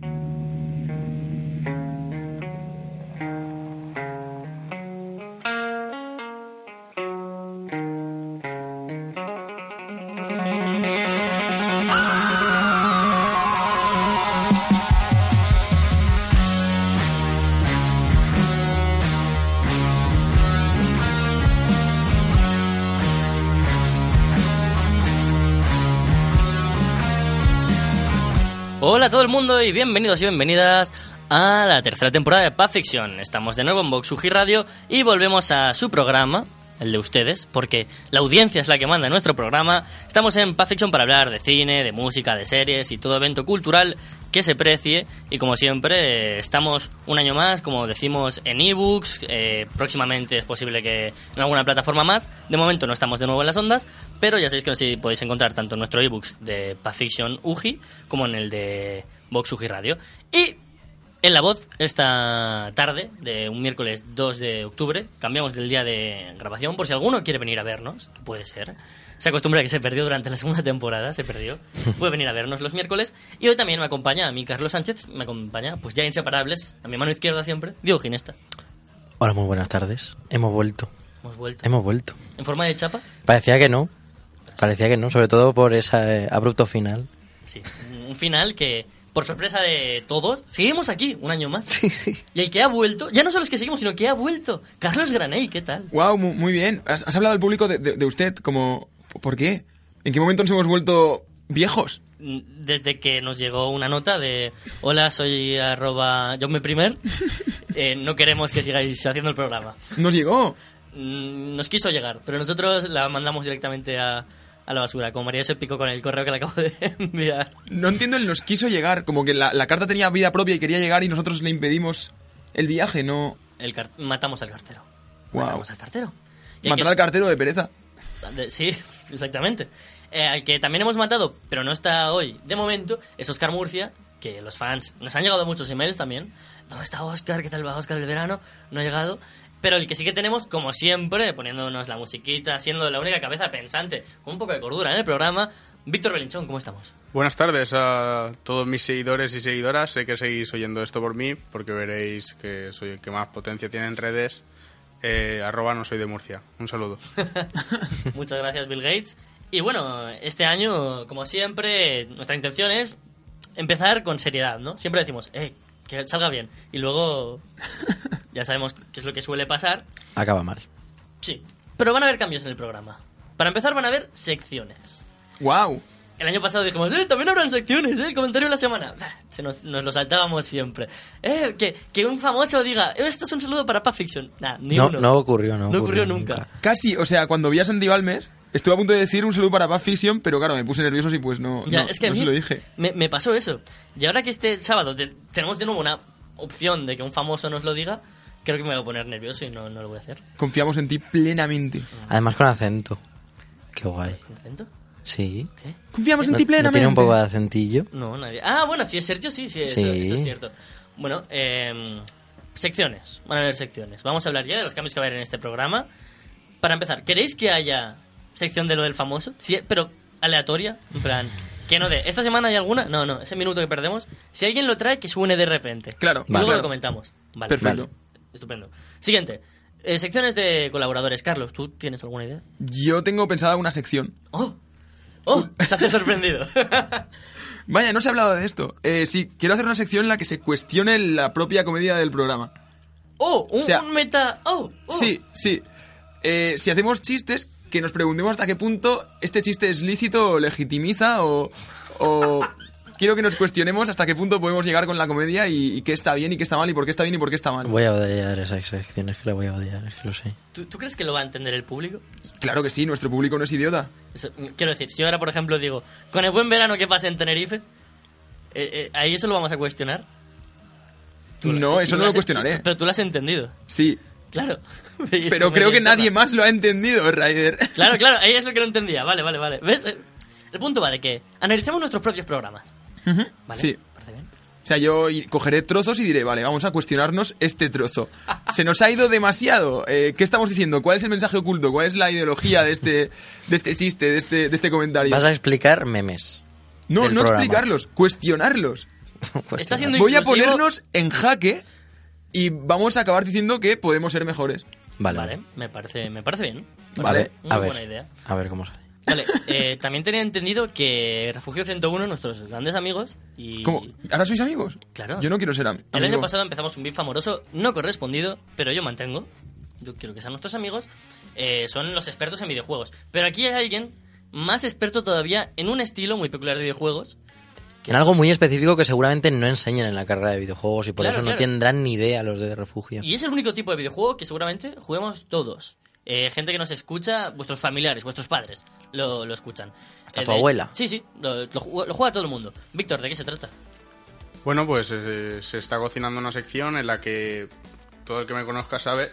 Hola mundo y bienvenidos y bienvenidas a la tercera temporada de Pub Fiction. Estamos de nuevo en Voxuji Radio y volvemos a su programa, el de ustedes, porque la audiencia es la que manda nuestro programa. Estamos en Pub Fiction para hablar de cine, de música, de series y todo evento cultural que se precie. Y como siempre, estamos un año más, como decimos, en ebooks. Eh, próximamente es posible que en alguna plataforma más. De momento no estamos de nuevo en las ondas, pero ya sabéis que nos podéis encontrar tanto en nuestro ebooks de Pub Fiction UGI como en el de Vox UGI Radio. Y en la voz, esta tarde, de un miércoles 2 de octubre, cambiamos del día de grabación por si alguno quiere venir a vernos, que puede ser. Esa costumbre que se perdió durante la segunda temporada, se perdió. Puede venir a vernos los miércoles. Y hoy también me acompaña a mí, Carlos Sánchez, me acompaña, pues ya inseparables, a mi mano izquierda siempre, Diego Ginesta. Hola, muy buenas tardes. Hemos vuelto. Hemos vuelto. Hemos vuelto. ¿En forma de chapa? Parecía que no. Parecía que no, sobre todo por ese eh, abrupto final. Sí, un final que, por sorpresa de todos, seguimos aquí un año más. Sí, sí. Y el que ha vuelto, ya no solo es que seguimos, sino que ha vuelto. Carlos Graney, ¿qué tal? Wow, mu- muy bien. Has, has hablado al público de, de- de usted como... ¿Por qué? ¿En qué momento nos hemos vuelto viejos? Desde que nos llegó una nota de hola, soy arroba yo me primer, eh, no queremos que sigáis haciendo el programa. Nos llegó. Mm, Nos quiso llegar, pero nosotros la mandamos directamente a, a la basura, como María se picó con el correo que le acabo de enviar. No entiendo el nos quiso llegar. Como que la, la carta tenía vida propia y quería llegar y nosotros le impedimos el viaje, no... El car- matamos al cartero. Guau. Matamos al cartero. Y Matar que- al cartero de pereza. Sí, exactamente. Eh, al que también hemos matado, pero no está hoy, de momento, es Oscar Murcia, que los fans, nos han llegado muchos emails también. ¿Dónde está Oscar? ¿Qué tal va Oscar el verano? No ha llegado. Pero el que sí que tenemos, como siempre, poniéndonos la musiquita, siendo la única cabeza pensante, con un poco de cordura en el programa, Víctor Belinchón, ¿cómo estamos? Buenas tardes a todos mis seguidores y seguidoras. Sé que seguís oyendo esto por mí, porque veréis que soy el que más potencia tiene en redes. Eh, arroba no soy de Murcia. Un saludo. Muchas gracias, Bill Gates. Y bueno, este año, como siempre, nuestra intención es empezar con seriedad, ¿no? Siempre decimos, eh, que salga bien. Y luego ya sabemos qué es lo que suele pasar. Acaba mal. Sí, pero van a haber cambios en el programa. Para empezar, van a haber secciones. Wow. El año pasado dijimos, eh, también habrán secciones, eh, el comentario de la semana. Se nos, nos lo saltábamos siempre. Eh, que, que un famoso diga, eh, esto es un saludo para Pub Fiction. Nah, ni No, uno. no ocurrió, no, No ocurrió nunca. Casi, o sea, cuando vi a Santi Balmes, estuve a punto de decir un saludo para Pub Fiction, pero claro, me puse nervioso y pues no, Ya, no, es que a no mí se lo dije. Me, me pasó eso. Y ahora que este sábado te- tenemos de nuevo una opción de que un famoso nos lo diga, creo que me voy a poner nervioso y no, no lo voy a hacer. Confiamos en ti plenamente. Además con acento. Qué guay. ¿Con acento? Sí. ¿Qué? Confiamos en ¿No, ti no plenamente. tiene un poco de acentillo? No, nadie. Ah, bueno, si es Sergio, sí, sí, eso, Sí. eso es cierto. Bueno, eh, secciones. Van a haber secciones. Vamos a hablar ya de los cambios que va a haber en este programa. Para empezar, ¿queréis que haya sección de lo del famoso? Sí, pero aleatoria. En plan, que no de. ¿Esta semana hay alguna? No, no, ese minuto que perdemos. Si alguien lo trae, que suene de repente. Claro, Y luego claro. lo comentamos. Vale. Perfecto. Estupendo. Siguiente. Eh, secciones de colaboradores. Carlos, ¿tú tienes alguna idea? Yo tengo pensada una sección. ¡Oh! ¡Oh! Se hace sorprendido. Vaya, no se ha hablado de esto. Eh, sí, quiero hacer una sección en la que se cuestione la propia comedia del programa. ¡Oh! Un, O sea, un meta. ¡Oh! oh. Sí, sí. Eh, si hacemos chistes, que nos preguntemos hasta qué punto este chiste es lícito o legitimiza o... o quiero que nos cuestionemos hasta qué punto podemos llegar con la comedia y, y qué está bien y qué está mal y por qué está bien y por qué está mal. Voy a odiar esas secciones, que la voy a odiar, es que lo sé. ¿Tú, tú crees que lo va a entender el público? Claro que sí, nuestro público no es idiota. Eso, quiero decir, si ahora, por ejemplo, digo, con el buen verano que pasa en Tenerife, eh, eh, ahí eso lo vamos a cuestionar. Tú No, eso no lo has- cuestionaré. Pero tú lo has entendido, Sí, claro. pero creo que nadie más lo ha entendido, Ryder. Claro, claro, ahí es lo que no entendía. Vale, vale, vale. ¿Ves? El punto va de que analicemos nuestros propios programas. ¿Vale? Sí. ¿Parece bien? O sea, yo cogeré trozos y diré, vale, vamos a cuestionarnos este trozo. Se nos ha ido demasiado. Eh, ¿Qué estamos diciendo? ¿Cuál es el mensaje oculto? ¿Cuál es la ideología de este, de este chiste, de este, de este comentario? Vas a explicar memes. No, no programa. explicarlos, cuestionarlos. Está siendo Voy a ponernos en jaque y vamos a acabar diciendo que podemos ser mejores. Vale. Vale, me parece, me parece bien. Vale. Muy a ver. buena idea. A ver cómo sale. Vale, eh, también tenía entendido que Refugio 101, nuestros grandes amigos, y... ¿Cómo? ¿Ahora sois amigos? Claro. Yo no quiero ser am- amigo. El año pasado empezamos un beef amoroso no correspondido, pero yo mantengo. Yo quiero que sean nuestros amigos. eh, son los expertos en videojuegos. Pero aquí hay alguien más experto todavía en un estilo muy peculiar de videojuegos. En algo muy específico que seguramente no enseñan en la carrera de videojuegos y por Claro, eso no claro. tendrán ni idea los de refugio. Y es el único tipo de videojuego que seguramente juguemos todos. Eh, gente que nos escucha, vuestros familiares, vuestros padres, lo, lo escuchan. Hasta Eh, tu abuela. hecho- sí, sí, lo, lo ju- lo juega todo el mundo. Víctor, ¿de qué se trata? Bueno, pues eh, se está cocinando una sección en la que todo el que me conozca sabe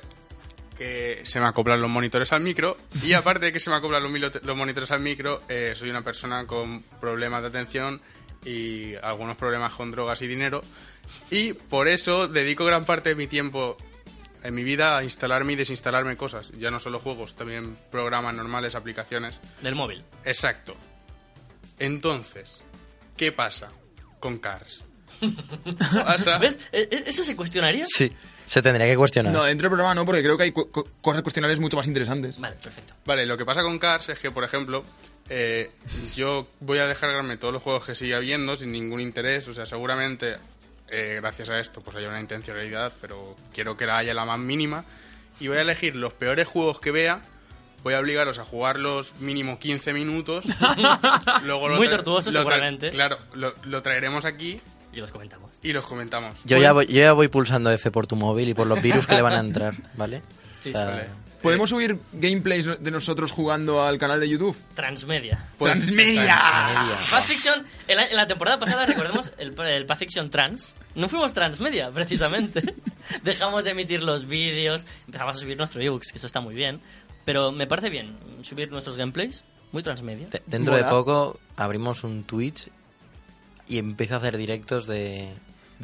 que se me acoplan los monitores al micro y aparte de que se me acoplan los, los monitores al micro, eh, soy una persona con problemas de atención y algunos problemas con drogas y dinero y por eso dedico gran parte de mi tiempo en mi vida a instalarme y desinstalarme cosas, ya no solo juegos, también programas normales, aplicaciones. Del móvil. Exacto. Entonces, ¿qué pasa con Cars? Pasa- ¿Ves? Eh, eh, ¿Eso se cuestionaría? Sí, se tendría que cuestionar. No, dentro del programa no, porque creo que hay cu- cosas cuestionables mucho más interesantes. Vale, perfecto. Vale, lo que pasa con Cars es que, por ejemplo, eh, yo voy a descargarme todos los juegos que siga viendo sin ningún interés. O sea, seguramente, eh, gracias a esto, pues haya una intencionalidad, pero quiero que la haya la más mínima. Y voy a elegir los peores juegos que vea. Voy a obligaros a jugarlos mínimo 15 minutos. Luego lo Muy tortuoso, seguramente. Claro, lo, lo traeremos aquí Y los comentamos. y los comentamos. Yo ya, voy, yo ya voy pulsando F por tu móvil y por los virus que le van a entrar, ¿vale? Sí, O sea, sí, Vale. ¿Podemos subir gameplays de nosotros jugando al canal de YouTube? Transmedia. Pues- ¡Transmedia! Path Fiction, en la, en la temporada pasada, recordemos, el, el Path Fiction Trans, no fuimos transmedia, precisamente. Dejamos de emitir los vídeos, empezamos a subir nuestros ebooks, que eso está muy bien. Pero me parece bien subir nuestros gameplays, muy transmedia. de- dentro de poco abrimos un Twitch y empiezo a hacer directos de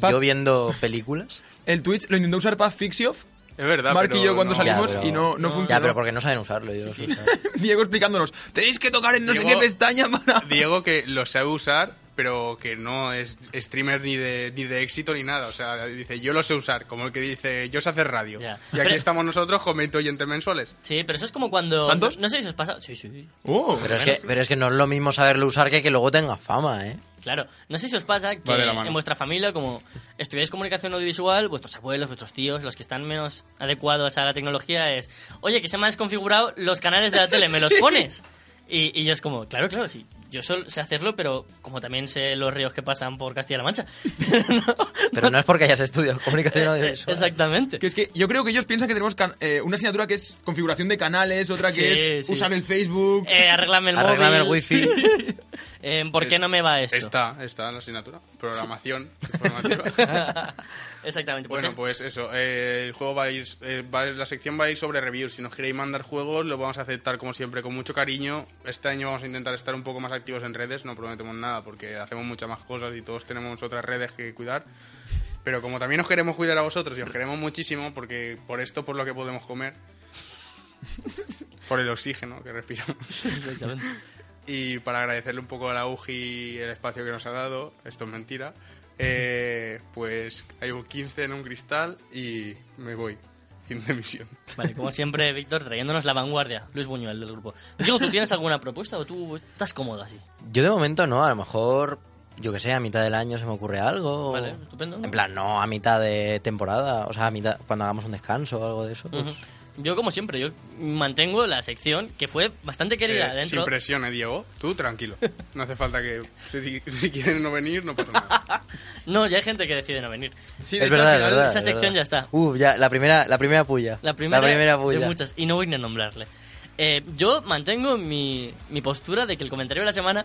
Pa- yo viendo películas. El Twitch lo intentó usar Path Fiction, Es verdad, Mark pero y yo cuando no- salimos Ya, pero- y no, no no. funcionó. Ya, pero porque no saben usarlo. Yo lo sé usar. Diego explicándonos, tenéis que tocar en no sé Diego- qué pestaña para... Diego que lo sabe usar, pero que no es streamer ni de, ni de éxito ni nada. O sea, dice, yo lo sé usar, como el que dice, yo sé hacer radio. Ya. Y aquí Pero- estamos nosotros con 20 oyentes mensuales. Sí, pero eso es como cuando... ¿Tantos? No sé si os pasa... Sí, sí. Oh, Pero es, que, pero es que no es lo mismo saberlo usar que que luego tenga fama, ¿eh? Claro, no sé si os pasa que en vuestra familia, como estudiáis comunicación audiovisual, vuestros abuelos, vuestros tíos, los que están menos adecuados a la tecnología, es, oye, que se me han desconfigurado los canales de la tele, ¿me los pones? Y, y yo es como, claro, claro, sí, yo sol- sé hacerlo, pero como también sé los ríos que pasan por Castilla-La Mancha. Pero no, Pero no es porque hayas estudiado comunicación audiovisual. Exactamente. Que es que yo creo que ellos piensan que tenemos eh, una asignatura que es configuración de canales, otra que Sí, es sí. usar el Facebook. Eh, arreglame el Arréglame móvil. el wifi. Eh, ¿Por qué no me va esto? Está, está en la asignatura. Programación informativa. Exactamente. Pues bueno, es- pues eso. eh, el juego va a ir, eh, va la sección va a ir sobre reviews. Si nos queréis mandar juegos, lo vamos a aceptar como siempre con mucho cariño. Este año vamos a intentar estar un poco más activos en redes. No prometemos nada porque hacemos muchas más cosas y todos tenemos otras redes que cuidar. Pero como también os queremos cuidar a vosotros y os queremos muchísimo, porque por esto, por lo que podemos comer, por el oxígeno que respiramos. Exactamente. Y para agradecerle un poco a la UGI el espacio que nos ha dado, esto es mentira, eh, pues hay un 15 en un cristal y me voy. Fin de misión. Vale, como siempre, Víctor, trayéndonos la vanguardia. Luis Buñuel del grupo. Diego, ¿tú tienes alguna propuesta o tú estás cómodo así? Yo de momento no, a lo mejor, yo que sé, a mitad del año se me ocurre algo. Vale, estupendo. En plan, no a mitad de temporada, o sea, a mitad, cuando hagamos un descanso o algo de eso. pues-. Yo, como siempre, yo mantengo la sección que fue bastante querida Eh, dentro. Sin presión, eh, Diego. Tú tranquilo. No hace falta que... Si, si quieren no venir, no pasa nada. No, ya hay gente que decide no venir. Sí, de es hecho, verdad, al final- verdad. esa es sección verdad. ya está. Uh, ya, la primera, la primera puya. La primera, primera puya. de muchas, y no voy ni a nombrarle. Eh, yo mantengo mi, mi postura de que el comentario de la semana,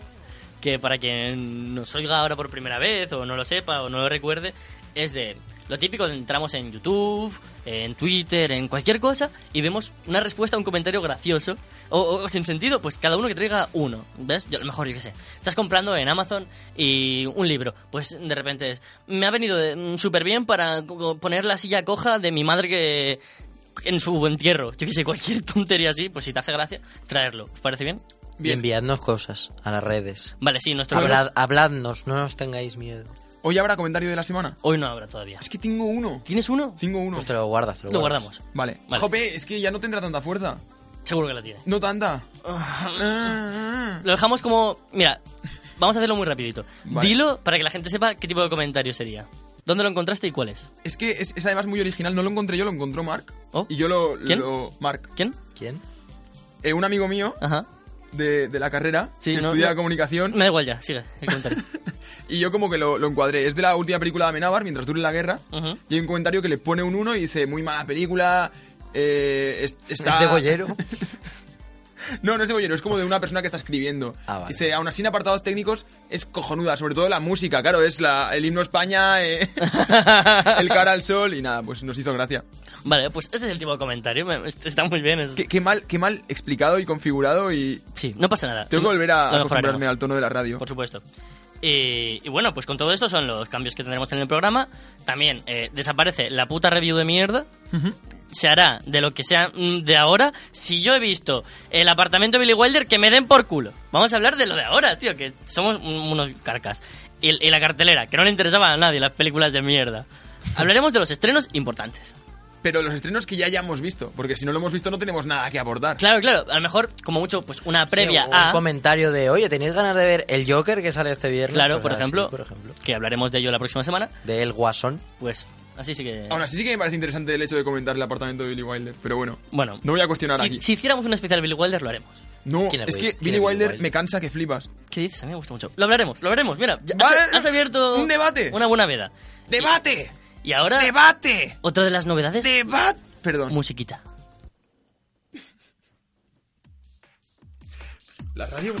que para quien nos oiga ahora por primera vez, o no lo sepa, o no lo recuerde, es de lo típico, entramos en YouTube, en Twitter, en cualquier cosa, y vemos una respuesta a un comentario gracioso, o, o sin sentido, pues cada uno que traiga uno, ¿ves? Yo a lo mejor, yo qué sé, estás comprando en Amazon y un libro, pues de repente es, me ha venido de- súper bien para poner la silla coja de mi madre que en su entierro, yo que sé, cualquier tontería así, pues si te hace gracia, traerlo. ¿Os parece bien? Y enviadnos cosas a las redes. Vale, sí, nuestro Hablad, habladnos, no nos tengáis miedo. ¿Hoy habrá comentario de la semana? Hoy no habrá todavía. Es que tengo uno. ¿Tienes uno? Tengo uno. Pues te lo guardas, te lo, Lo guardas. guardamos. Vale. Vale. Jope, es que ya no tendrá tanta fuerza. Seguro que la tiene. No tanta. Lo dejamos como... Mira, vamos a hacerlo muy rapidito. Vale. Dilo para que la gente sepa qué tipo de comentario sería. ¿Dónde lo encontraste y cuál es? Es que es, es además muy original. No lo encontré yo, lo encontró Mark. Oh. Y yo lo... ¿Quién? lo- Mark. ¿Quién? ¿Quién? Eh, un amigo mío Ajá. De, de la carrera Sí, que no- estudia no- comunicación. Me da igual ya, sigue el comentario. Y yo como que lo, lo encuadré. Es de la última película de Amenábar, mientras dure la guerra. Ujú. Y hay un comentario que le pone un 1 y dice, muy mala película. Eh, es- está... ¿Es de Goyero? No, no es de Bollero, es como de una persona que está escribiendo. Ah, vale. Dice, aún así en apartados técnicos es cojonuda, sobre todo la música, claro, es la, el himno España, eh, el cara al sol y nada, pues nos hizo gracia. Vale, pues ese es el tipo de comentario. me- está muy bien. Qué, qué mal, qué mal explicado y configurado y Sí, no pasa nada. tengo Sí, que volver a acostumbrarme al tono de la radio. Por supuesto. Y, y bueno, pues con todo esto son los cambios que tendremos en el programa. También eh, desaparece la puta review de mierda. Se hará de lo que sea mm, de ahora. Si yo he visto el apartamento de Billy Wilder, que me den por culo. Vamos a hablar de lo de ahora, tío, que somos un- unos carcas. Y, y la cartelera, que no le interesaba a nadie las películas de mierda. Hablaremos de los estrenos importantes. Pero los estrenos que ya hayamos visto, porque si no lo hemos visto no tenemos nada que aportar. Claro, claro, a lo mejor, como mucho, pues una previa Sí, un a... comentario de, oye, ¿tenéis ganas de ver el Joker que sale este viernes? Claro, Pues por así, ejemplo, por ejemplo. que hablaremos de ello la próxima semana. De El Guasón. Pues así sí que... Aún así sí que me parece interesante el hecho de comentar el apartamento de Billy Wilder, pero bueno, Bueno, no voy a cuestionar si, aquí. si hiciéramos un especial Billy Wilder, lo haremos. No, ¿Quién es es que Billy Wilder Wilder? me cansa que flipas. ¿Qué dices? A mí me gusta mucho. Lo hablaremos, lo hablaremos. Mira, has, has abierto... un debate. Una buena veda. ¡Debate! Y ahora, ¡Debate! otra de las novedades, ¡Debate! Perdón. musiquita. La radio...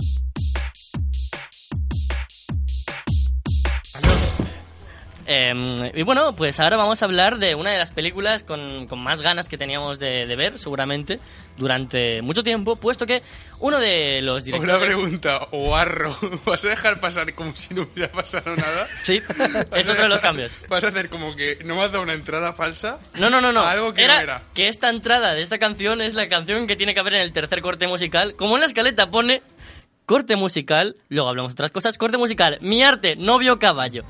Eh, y bueno, pues ahora vamos a hablar de una de las películas con, con más ganas que teníamos de, de ver, seguramente, durante mucho tiempo, puesto que uno de los Una directores... pregunta, Guarro, ¿vas a dejar pasar como si no hubiera pasado nada? Sí, es otro de los cambios. ¿Vas a hacer como que no me has dado una entrada falsa? No, no, no, no. Algo que era, no era. que esta entrada de esta canción es la canción que tiene que haber en el tercer corte musical. Como en la escaleta pone corte musical, luego hablamos otras cosas, corte musical, mi arte, novio caballo.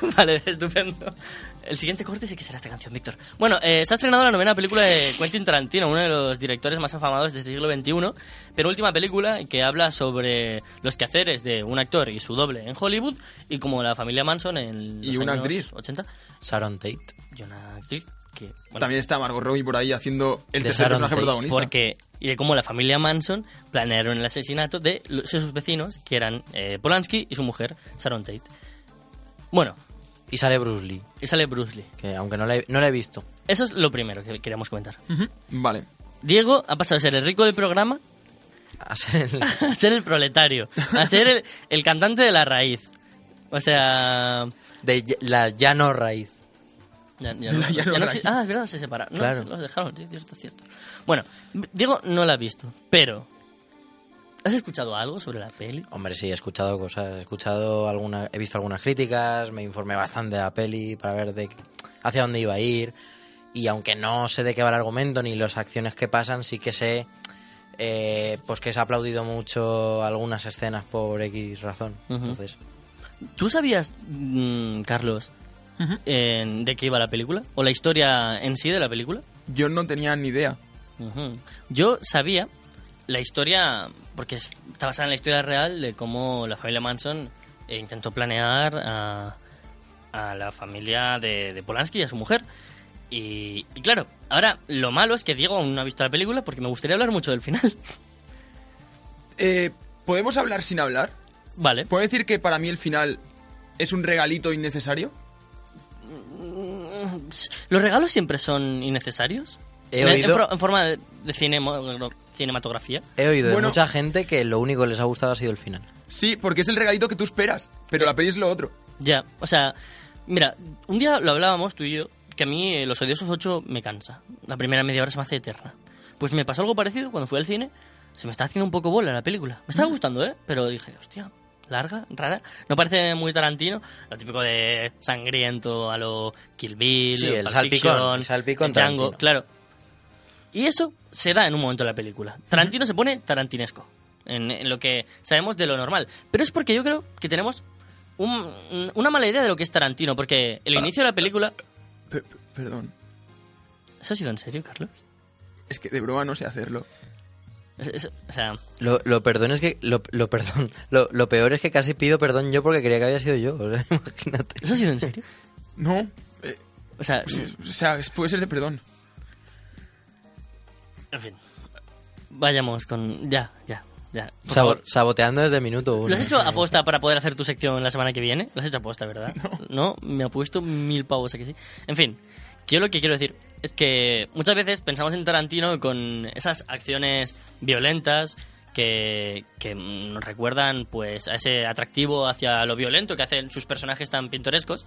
vale, estupendo. El siguiente corte sí que será esta canción, Víctor. Bueno, eh, se ha estrenado la novena película de Quentin Tarantino, uno de los directores más afamados de este siglo XXI, pero última película que habla sobre los quehaceres de un actor y su doble en Hollywood y como la familia Manson en Y los una años actriz. 80 Sharon Tate. y una actriz que bueno, También está Margot Robbie por ahí haciendo el tercer personaje Tate, protagonista. porque y de cómo la familia Manson planearon el asesinato de los- sus vecinos que eran eh, Polanski y su mujer Sharon Tate. Bueno, Y sale Bruce Lee, y sale Bruce Lee. que aunque no le, no le he visto. Eso es lo primero que queríamos comentar. Vale. Diego ha pasado de ser el rico del programa A ser el- a ser el proletario, a ser el, el cantante de la raíz. O sea... de ya- la llano raíz. Ya, ya De no, la ya llano no raíz. exi- ah, es verdad, se separaron. No, Claro. se los dejaron, sí, cierto, cierto. Bueno, Diego no la ha visto, pero... ¿Has escuchado algo sobre la peli? Hombre, sí, he escuchado cosas, he escuchado alguna, he visto algunas críticas, me informé bastante de la peli para ver de hacia dónde iba a ir y aunque no sé de qué va el argumento ni las acciones que pasan, sí que sé eh, pues que se ha aplaudido mucho algunas escenas por X razón. Entonces, ¿Tú sabías, mm, Carlos, de qué iba la película? ¿O la historia en sí de la película? Yo no tenía ni idea. Yo sabía la historia, porque es- está basada en la historia real de cómo la familia Manson eh, intentó planear a, a la familia de, de Polanski y a su mujer. Y, y claro, ahora lo malo es que Diego aún no ha visto la película porque me gustaría hablar mucho del final. Eh, ¿Podemos hablar sin hablar? vale. ¿Puedo decir que para mí el final es un regalito innecesario? ¿Los regalos siempre son innecesarios? He En- oído- forma de, de cinemo- cinematografía. he oído Bueno. de mucha gente que lo único que les ha gustado ha sido el final. Sí, porque es el regalito que tú esperas, pero la peli es lo otro. Ya, o sea, mira, un día lo hablábamos tú y yo, que a mí eh, Los Odiosos 8 me cansa. La primera media hora se me hace eterna. Pues me pasó algo parecido cuando fui al cine. Se me está haciendo un poco bola la película. Me estaba gustando, ¿eh? Pero dije, hostia, larga, rara. No parece muy Tarantino, lo típico de sangriento a lo Kill Bill, Sí, el Pulp salpicón, Fiction, el salpicón Django, Tarantino. claro. Y eso se da en un momento de la película. Tarantino se pone tarantinesco en, en lo que sabemos de lo normal. Pero es porque yo creo que tenemos un- una mala idea de lo que es Tarantino, porque el inicio de la película... Per- per- perdón. ¿Eso ha sido en serio, Carlos? Es que de broma no sé hacerlo. O sea, Lo, lo perdón es que lo, lo perdón lo, lo peor es que casi pido perdón yo porque creía que había sido yo. o sea, imagínate. ¿eso ha sido en serio? No. eh, O sea, pues, o sea, puede ser de perdón. En fin. Vayamos con... Ya, ya, ya. Sabo- saboteando desde minuto uno. ¿Lo has hecho aposta para poder hacer tu sección la semana que viene? Lo has hecho aposta, ¿verdad? No. Me ha puesto mil pavos a que sí. En fin, yo lo que quiero decir es que muchas veces pensamos en Tarantino con esas acciones violentas que, que nos recuerdan pues a ese atractivo hacia lo violento que hacen sus personajes tan pintorescos.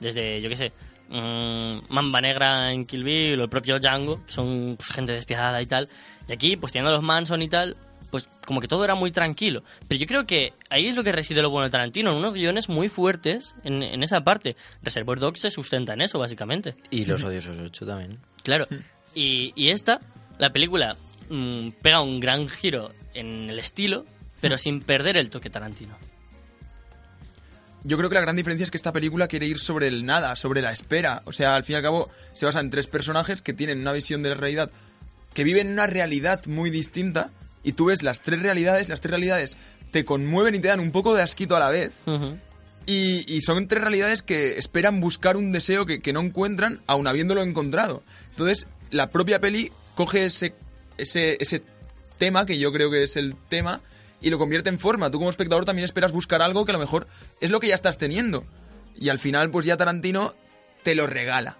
Desde, yo qué sé, mm, Mamba Negra en Kill Bill o el propio Django, que son pues, gente despiadada y tal. Y aquí, pues teniendo a los Manson y tal, pues como que todo era muy tranquilo. Pero yo creo que ahí es lo que reside lo bueno de Tarantino, en unos guiones muy fuertes en, en esa parte. Reservoir Dogs se sustenta en eso, básicamente. Y los odiosos 8 también. Claro. Y, y esta, la película, mm, pega un gran giro en el estilo, pero sin perder el toque Tarantino. Yo creo que la gran diferencia es que esta película quiere ir sobre el nada, sobre la espera. O sea, al fin y al cabo, se basa en tres personajes que tienen una visión de la realidad, que viven una realidad muy distinta, y tú ves las tres realidades, las tres realidades te conmueven y te dan un poco de asquito a la vez. Ujú. Y, y son tres realidades que esperan buscar un deseo que, que no encuentran, aun habiéndolo encontrado. Entonces, la propia peli coge ese, ese, ese tema, que yo creo que es el tema, y lo convierte en forma. Tú como espectador también esperas buscar algo que a lo mejor es lo que ya estás teniendo. Y al final, pues ya Tarantino te lo regala.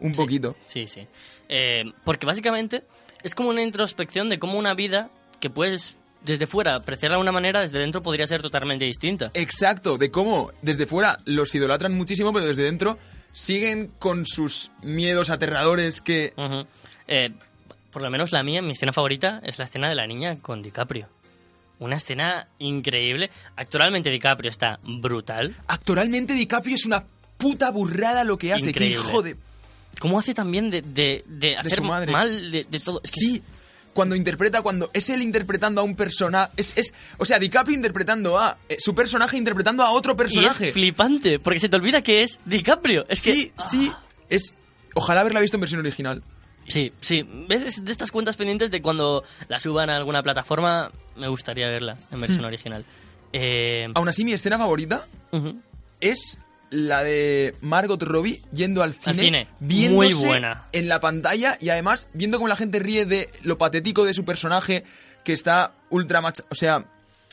Un poquito. Sí, sí. Eh, porque básicamente es como una introspección de cómo una vida que puedes desde fuera apreciarla de una manera, desde dentro podría ser totalmente distinta. Exacto, de cómo desde fuera los idolatran muchísimo, pero desde dentro siguen con sus miedos aterradores que... Eh, por lo menos la mía, mi escena favorita es la escena de la niña con DiCaprio. Una escena increíble. Actualmente DiCaprio está brutal. Actoralmente DiCaprio es una puta burrada lo que hace. Qué Increíble. hijo de... ¿Cómo hace también de, de, de hacer madre. mal de, de todo? Es que Sí, cuando interpreta, cuando es él interpretando a un personaje, es, es, o sea, DiCaprio interpretando a eh, su personaje interpretando a otro y personaje. es flipante, porque se te olvida que es DiCaprio. Es que, sí, sí, es, ojalá haberla visto en versión original. Sí, sí. ¿Ves? Es de estas cuentas pendientes de cuando la suban a alguna plataforma, me gustaría verla en versión original. Eh, Aún así, mi escena favorita es la de Margot Robbie yendo al cine, cine. viéndose Muy buena. en la pantalla y además viendo cómo la gente ríe de lo patético de su personaje que está ultra mach o sea,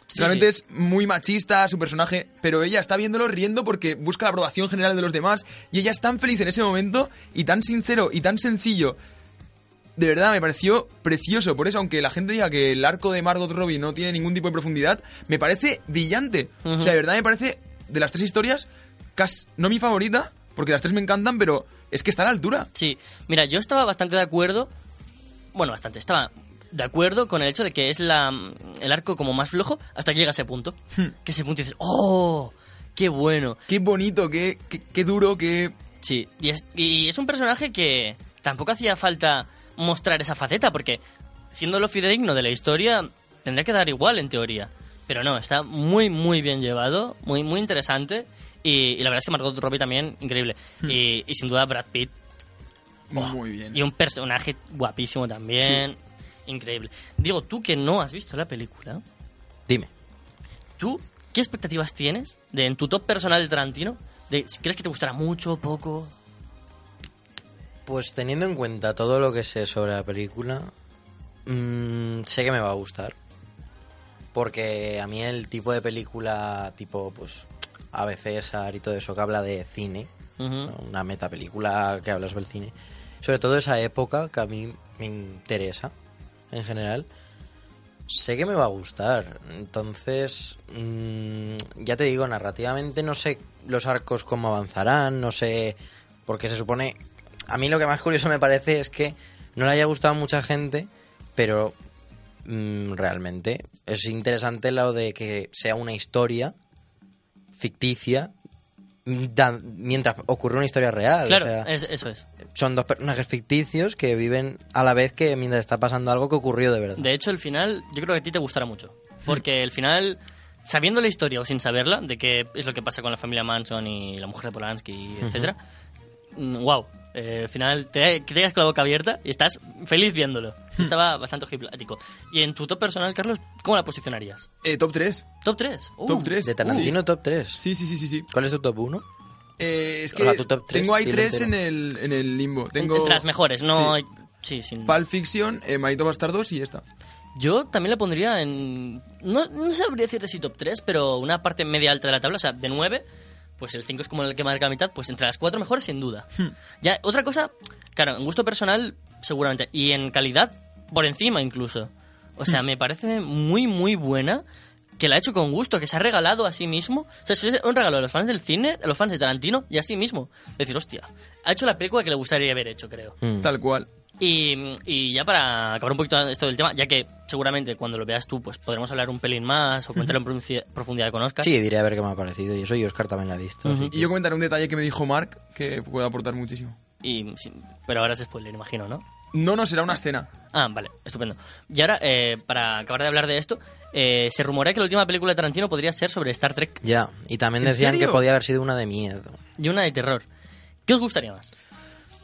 Sí, realmente sí. es muy machista su personaje, pero ella está viéndolo riendo porque busca la aprobación general de los demás y ella es tan feliz en ese momento y tan sincero y tan sencillo. De verdad, me pareció precioso. Por eso, aunque la gente diga que el arco de Margot Robbie no tiene ningún tipo de profundidad, me parece brillante. O sea, de verdad me parece, de las tres historias, casi, no mi favorita, porque las tres me encantan, pero es que está a la altura. Sí, mira, yo estaba bastante de acuerdo. Bueno, bastante. Estaba de acuerdo con el hecho de que es la, el arco como más flojo hasta que llega a ese punto. Que ese punto dices, ¡oh! ¡Qué bueno! Qué bonito, qué, qué, qué duro, qué... Sí, y es, y es un personaje que tampoco hacía falta mostrar esa faceta, porque siendo lo fidedigno de la historia, tendría que dar igual en teoría. Pero no, está muy, muy bien llevado, muy, muy interesante. Y, y la verdad es que Margot Robbie también, increíble. Y, y sin duda Brad Pitt, Muy bien. y un personaje guapísimo también. Increíble. Digo, tú que no has visto la película, Dime. ¿tú qué expectativas tienes de en tu top personal de Tarantino? De, si ¿Crees que te gustará mucho, poco? Pues teniendo en cuenta todo lo que sé sobre la película, mm, sé que me va a gustar. Porque a mí el tipo de película tipo, pues, ABC, César y todo eso que habla de cine, una metapelícula que habla sobre el cine, sobre todo esa época que a mí me interesa en general, sé que me va a gustar. Entonces, mm, ya te digo, narrativamente no sé los arcos cómo avanzarán, no sé, porque se supone... A mí lo que más curioso me parece es que no le haya gustado a mucha gente, pero mm, realmente es interesante lo de que sea una historia ficticia da- mientras ocurre una historia real. Claro, o sea, es- eso es. son dos personajes ficticios que viven a la vez que mientras está pasando algo que ocurrió de verdad. De hecho, el final, yo creo que a ti te gustará mucho. Porque el final sabiendo la historia o sin saberla, de qué es lo que pasa con la familia Manson y la mujer de Polanski, etcétera, wow. Eh, al final te, que te quedas con la boca abierta y estás feliz viéndolo. Estaba bastante ojiplático. Y en tu top personal, Carlos, ¿cómo la posicionarías? Eh, top 3. ¿Top 3? Uh, Top 3. De Tarantino, top 3. Sí, sí, sí, sí. sí. ¿Cuál es tu top 1? Eh, es O que sea, tu top tres, tengo ahí tres en el, en el limbo. en- Tengo Entre las mejores, no... Sí. Sí, sin... Pulp Fiction, eh, Marito Bastardos y esta. Yo también le pondría en... No, no sabría decirte si top 3, pero una parte media alta de la tabla, o sea, de 9, pues el 5 es como el que marca la mitad, pues entre las 4 mejores sin duda. Ya, otra cosa, claro, en gusto personal seguramente, y en calidad por encima incluso. O sea, me parece muy, muy buena, que la ha hecho con gusto, que se ha regalado a sí mismo. O sea, es un regalo a los fans del cine, a los fans de Tarantino y a sí mismo. Decir, hostia, ha hecho la película que le gustaría haber hecho, creo. Mm. Tal cual. Y, y ya para acabar un poquito esto del tema, ya que seguramente cuando lo veas tú, pues podremos hablar un pelín más o comentar en profundidad con Oscar. Sí, diré a ver qué me ha parecido. Y eso, y Oscar también la ha visto. Y yo comentaré un detalle que me dijo Mark que puede aportar muchísimo. Y, sí, pero ahora es spoiler, imagino, ¿no? No, no, será una escena. Ah, vale, estupendo. Y ahora, eh, para acabar de hablar de esto, eh, se rumorea que la última película de Tarantino podría ser sobre Star Trek Ya, y también ¿En decían serio? que podía haber sido una de miedo. y una de terror. ¿Qué os gustaría más?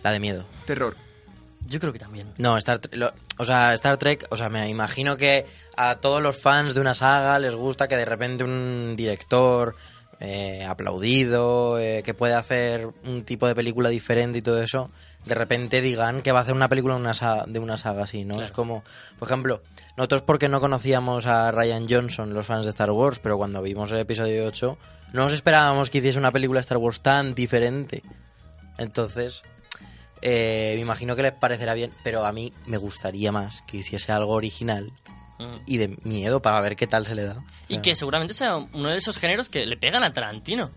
La de miedo. Terror. Yo creo que también. No, Star Tre- lo- o sea, Star Trek, o sea, me imagino que a todos los fans de una saga les gusta que de repente un director eh, aplaudido, eh, que puede hacer un tipo de película diferente y todo eso, de repente digan que va a hacer una película de una saga, de una saga así, ¿no? Claro. Es como, por ejemplo, nosotros porque no conocíamos a Ryan Johnson, los fans de Star Wars, pero cuando vimos el episodio 8, no nos esperábamos que hiciese una película de Star Wars tan diferente. Entonces, eh, me imagino que les parecerá bien, pero a mí me gustaría más que hiciese algo original Mm. y de miedo para ver qué tal se le da. Y que seguramente sea uno de esos géneros que le pegan a Tarantino.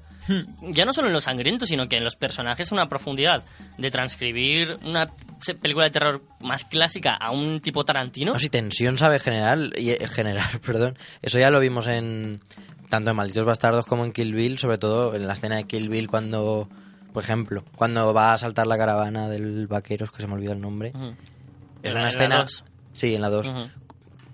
Ya no solo en lo sangriento, sino que en los personajes una profundidad de transcribir una película de terror más clásica a un tipo Tarantino. No, si tensión sabe generar, y, eh, generar, perdón. Eso ya lo vimos en tanto en Malditos Bastardos como en Kill Bill, sobre todo en la escena de Kill Bill cuando, por ejemplo, cuando va a saltar la caravana del vaquero, es que se me olvida el nombre. Es una en la escena... dos. Sí, en la 2. Ujú.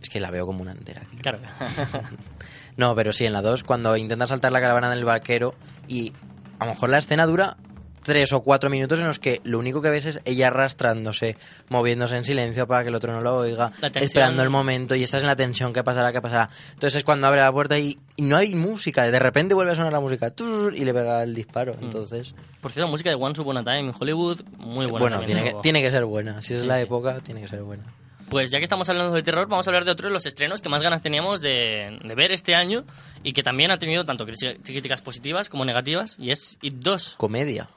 Es que la veo como una entera. Claro. No, pero sí, en la 2, cuando intenta saltar la caravana del vaquero y a lo mejor la escena dura tres o cuatro minutos en los que lo único que ves es ella arrastrándose, moviéndose en silencio para que el otro no lo oiga, esperando el momento y estás en la tensión, ¿qué pasará? ¿Qué pasará? Entonces es cuando abre la puerta y, y no hay música, de repente vuelve a sonar la música y le pega el disparo. Mm. Entonces, Por cierto, música de Once Upon a Time en Hollywood, muy buena. bueno, tiene, que, tiene que ser buena. Si es Sí, la sí. época, tiene que ser buena. Pues ya que estamos hablando de terror, vamos a hablar de otro de los estrenos que más ganas teníamos de, de ver este año y que también ha tenido tanto críticas positivas como negativas, y es It 2. Comedia.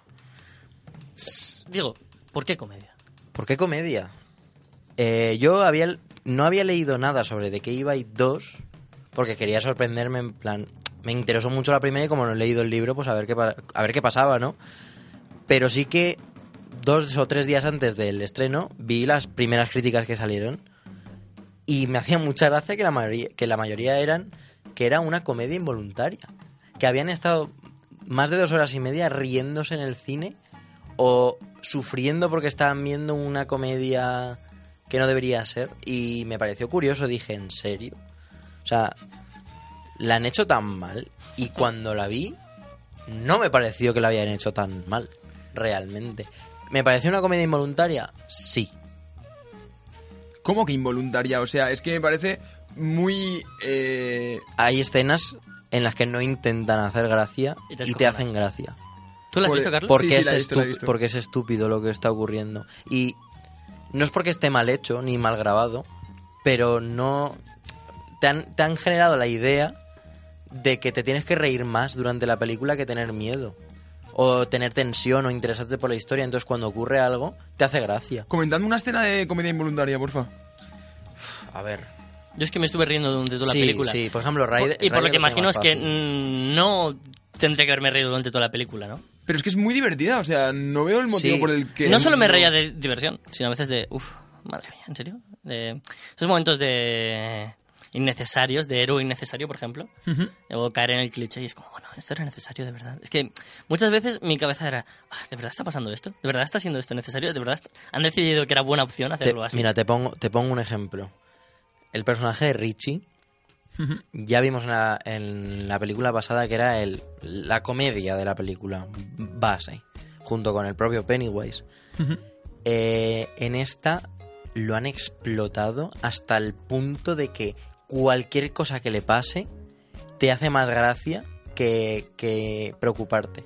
Digo, ¿por qué comedia? ¿Por qué comedia? Eh, yo había no había leído nada sobre de qué iba It 2 porque quería sorprenderme en plan me interesó mucho la primera y como no he leído el libro pues a ver qué a ver qué pasaba no pero sí que dos o tres días antes del estreno vi las primeras críticas que salieron y me hacía mucha gracia que la mayoría que la mayoría eran que era una comedia involuntaria que habían estado más de dos horas y media riéndose en el cine o sufriendo porque estaban viendo una comedia que no debería ser y me pareció curioso, dije, ¿en serio? O sea, la han hecho tan mal y cuando la vi no me pareció que la habían hecho tan mal, realmente. ¿Me pareció una comedia involuntaria? Sí. ¿Cómo que involuntaria? O sea, es que me parece muy... eh, Hay escenas en las que no intentan hacer gracia Y y te te, descojonas. hacen gracia. ¿Tú la has Por- visto, Carlos? Porque, Sí, sí, es la he visto, la he estu- visto. porque es estúpido lo que está ocurriendo. Y no es porque esté mal hecho ni mal grabado, pero no. Te han, te han generado la idea de que te tienes que reír más durante la película que tener miedo. O tener tensión o interesarte por la historia. Entonces, cuando ocurre algo, te hace gracia. Comentadme una escena de comedia involuntaria, porfa. A ver. Yo es que me estuve riendo durante toda sí, la película. sí. Por ejemplo, Raid- y por lo que lo imagino es que no tendría que haberme reído durante toda la película, ¿no? Pero es que es muy divertida, o sea, no veo el motivo Sí. por el que... no solo me reía de diversión, sino a veces de, uff, madre mía, ¿en serio? De esos momentos de innecesarios, de héroe innecesario, por ejemplo. Ujú. O caer en el cliché y es como, bueno, esto era necesario de verdad. Es que muchas veces mi cabeza era, "Ah, ¿de verdad está pasando esto? ¿De verdad está siendo esto necesario? ¿De verdad han decidido que era buena opción Te- hacerlo así? mira, te pongo, te pongo un ejemplo. El personaje de Richie ya vimos en la, en la película pasada que era el, la comedia de la película base, junto con el propio Pennywise. Eh, en esta lo han explotado hasta el punto de que cualquier cosa que le pase te hace más gracia que, que preocuparte.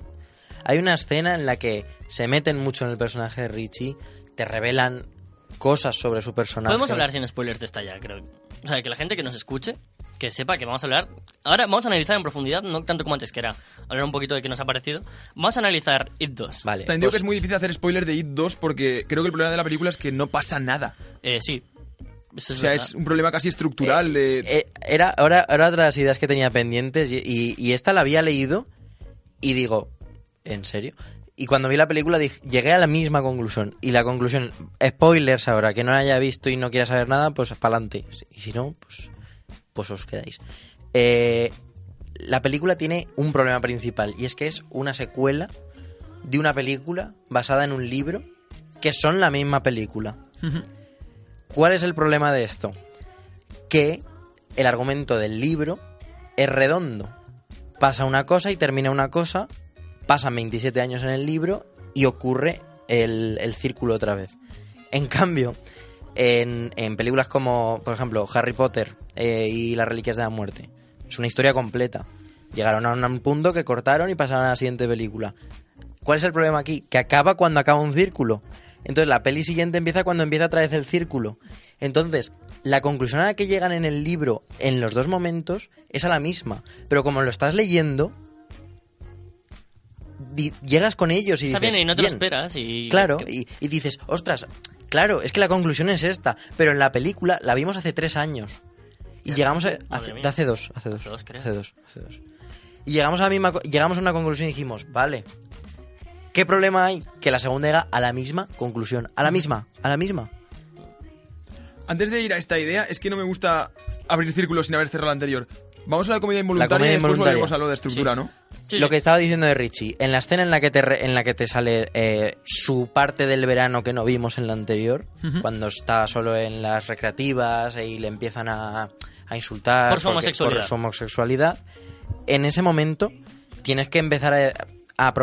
Hay una escena en la que se meten mucho en el personaje de Richie, te revelan cosas sobre su personaje. Podemos hablar sin spoilers de esta ya, creo. O sea, que la gente que nos escuche, que sepa que vamos a hablar... Ahora vamos a analizar en profundidad, no tanto como antes, que era hablar un poquito de qué nos ha parecido. Vamos a analizar It 2. Vale, También digo pues- que es muy difícil hacer spoiler de It 2 porque creo que el problema de la película es que no pasa nada. Eh, sí. Eso O sea, verdad. es un problema casi estructural de... Eh, era, ahora, ahora otra de las ideas que tenía pendientes y, y- y esta la había leído y digo, ¿en serio? Y cuando vi la película dije- llegué a la misma conclusión. Y la conclusión, spoilers ahora, que no la haya visto y no quiera saber nada, pues para adelante. Y si no, pues, pues os quedáis. Eh, la película tiene un problema principal y es que es una secuela de una película basada en un libro que son la misma película. ¿Cuál es el problema de esto? Que el argumento del libro es redondo. Pasa una cosa y termina una cosa, pasan 27 años en el libro y ocurre el, el círculo otra vez. En cambio, en, en películas como, por ejemplo, Harry Potter eh, y las Reliquias de la Muerte, es una historia completa. Llegaron a un punto que cortaron y pasaron a la siguiente película. ¿Cuál es el problema aquí? Que acaba cuando acaba un círculo. Entonces la peli siguiente empieza cuando empieza otra vez el círculo. Entonces, la conclusión a la que llegan en el libro en los dos momentos es a la misma. Pero como lo estás leyendo, llegas con ellos y Está dices... bien y no te lo esperas. Y... Claro, y dices, ostras, claro, es que la conclusión es esta. Pero en la película la vimos hace tres años. Y llegamos a... hace, de hace dos, hace dos. Hace dos, creo. hace dos, hace dos. Y llegamos a, la misma, llegamos a una conclusión y dijimos, vale, ¿qué problema hay? Que la segunda llega a la misma conclusión. A la misma, a la misma. Antes de ir a esta idea, es que no me gusta abrir círculos sin haber cerrado la anterior. Vamos a la comedia involuntaria comedia y después involuntaria. volvemos a lo de estructura, ¿no? Sí, Lo que estaba diciendo de Richie, en la escena en la que te, re- en la que te sale eh, su parte del verano que no vimos en la anterior, cuando está solo en las recreativas y le empiezan a, a insultar Por su porque- homosexualidad. por su homosexualidad, en ese momento tienes que empezar a, a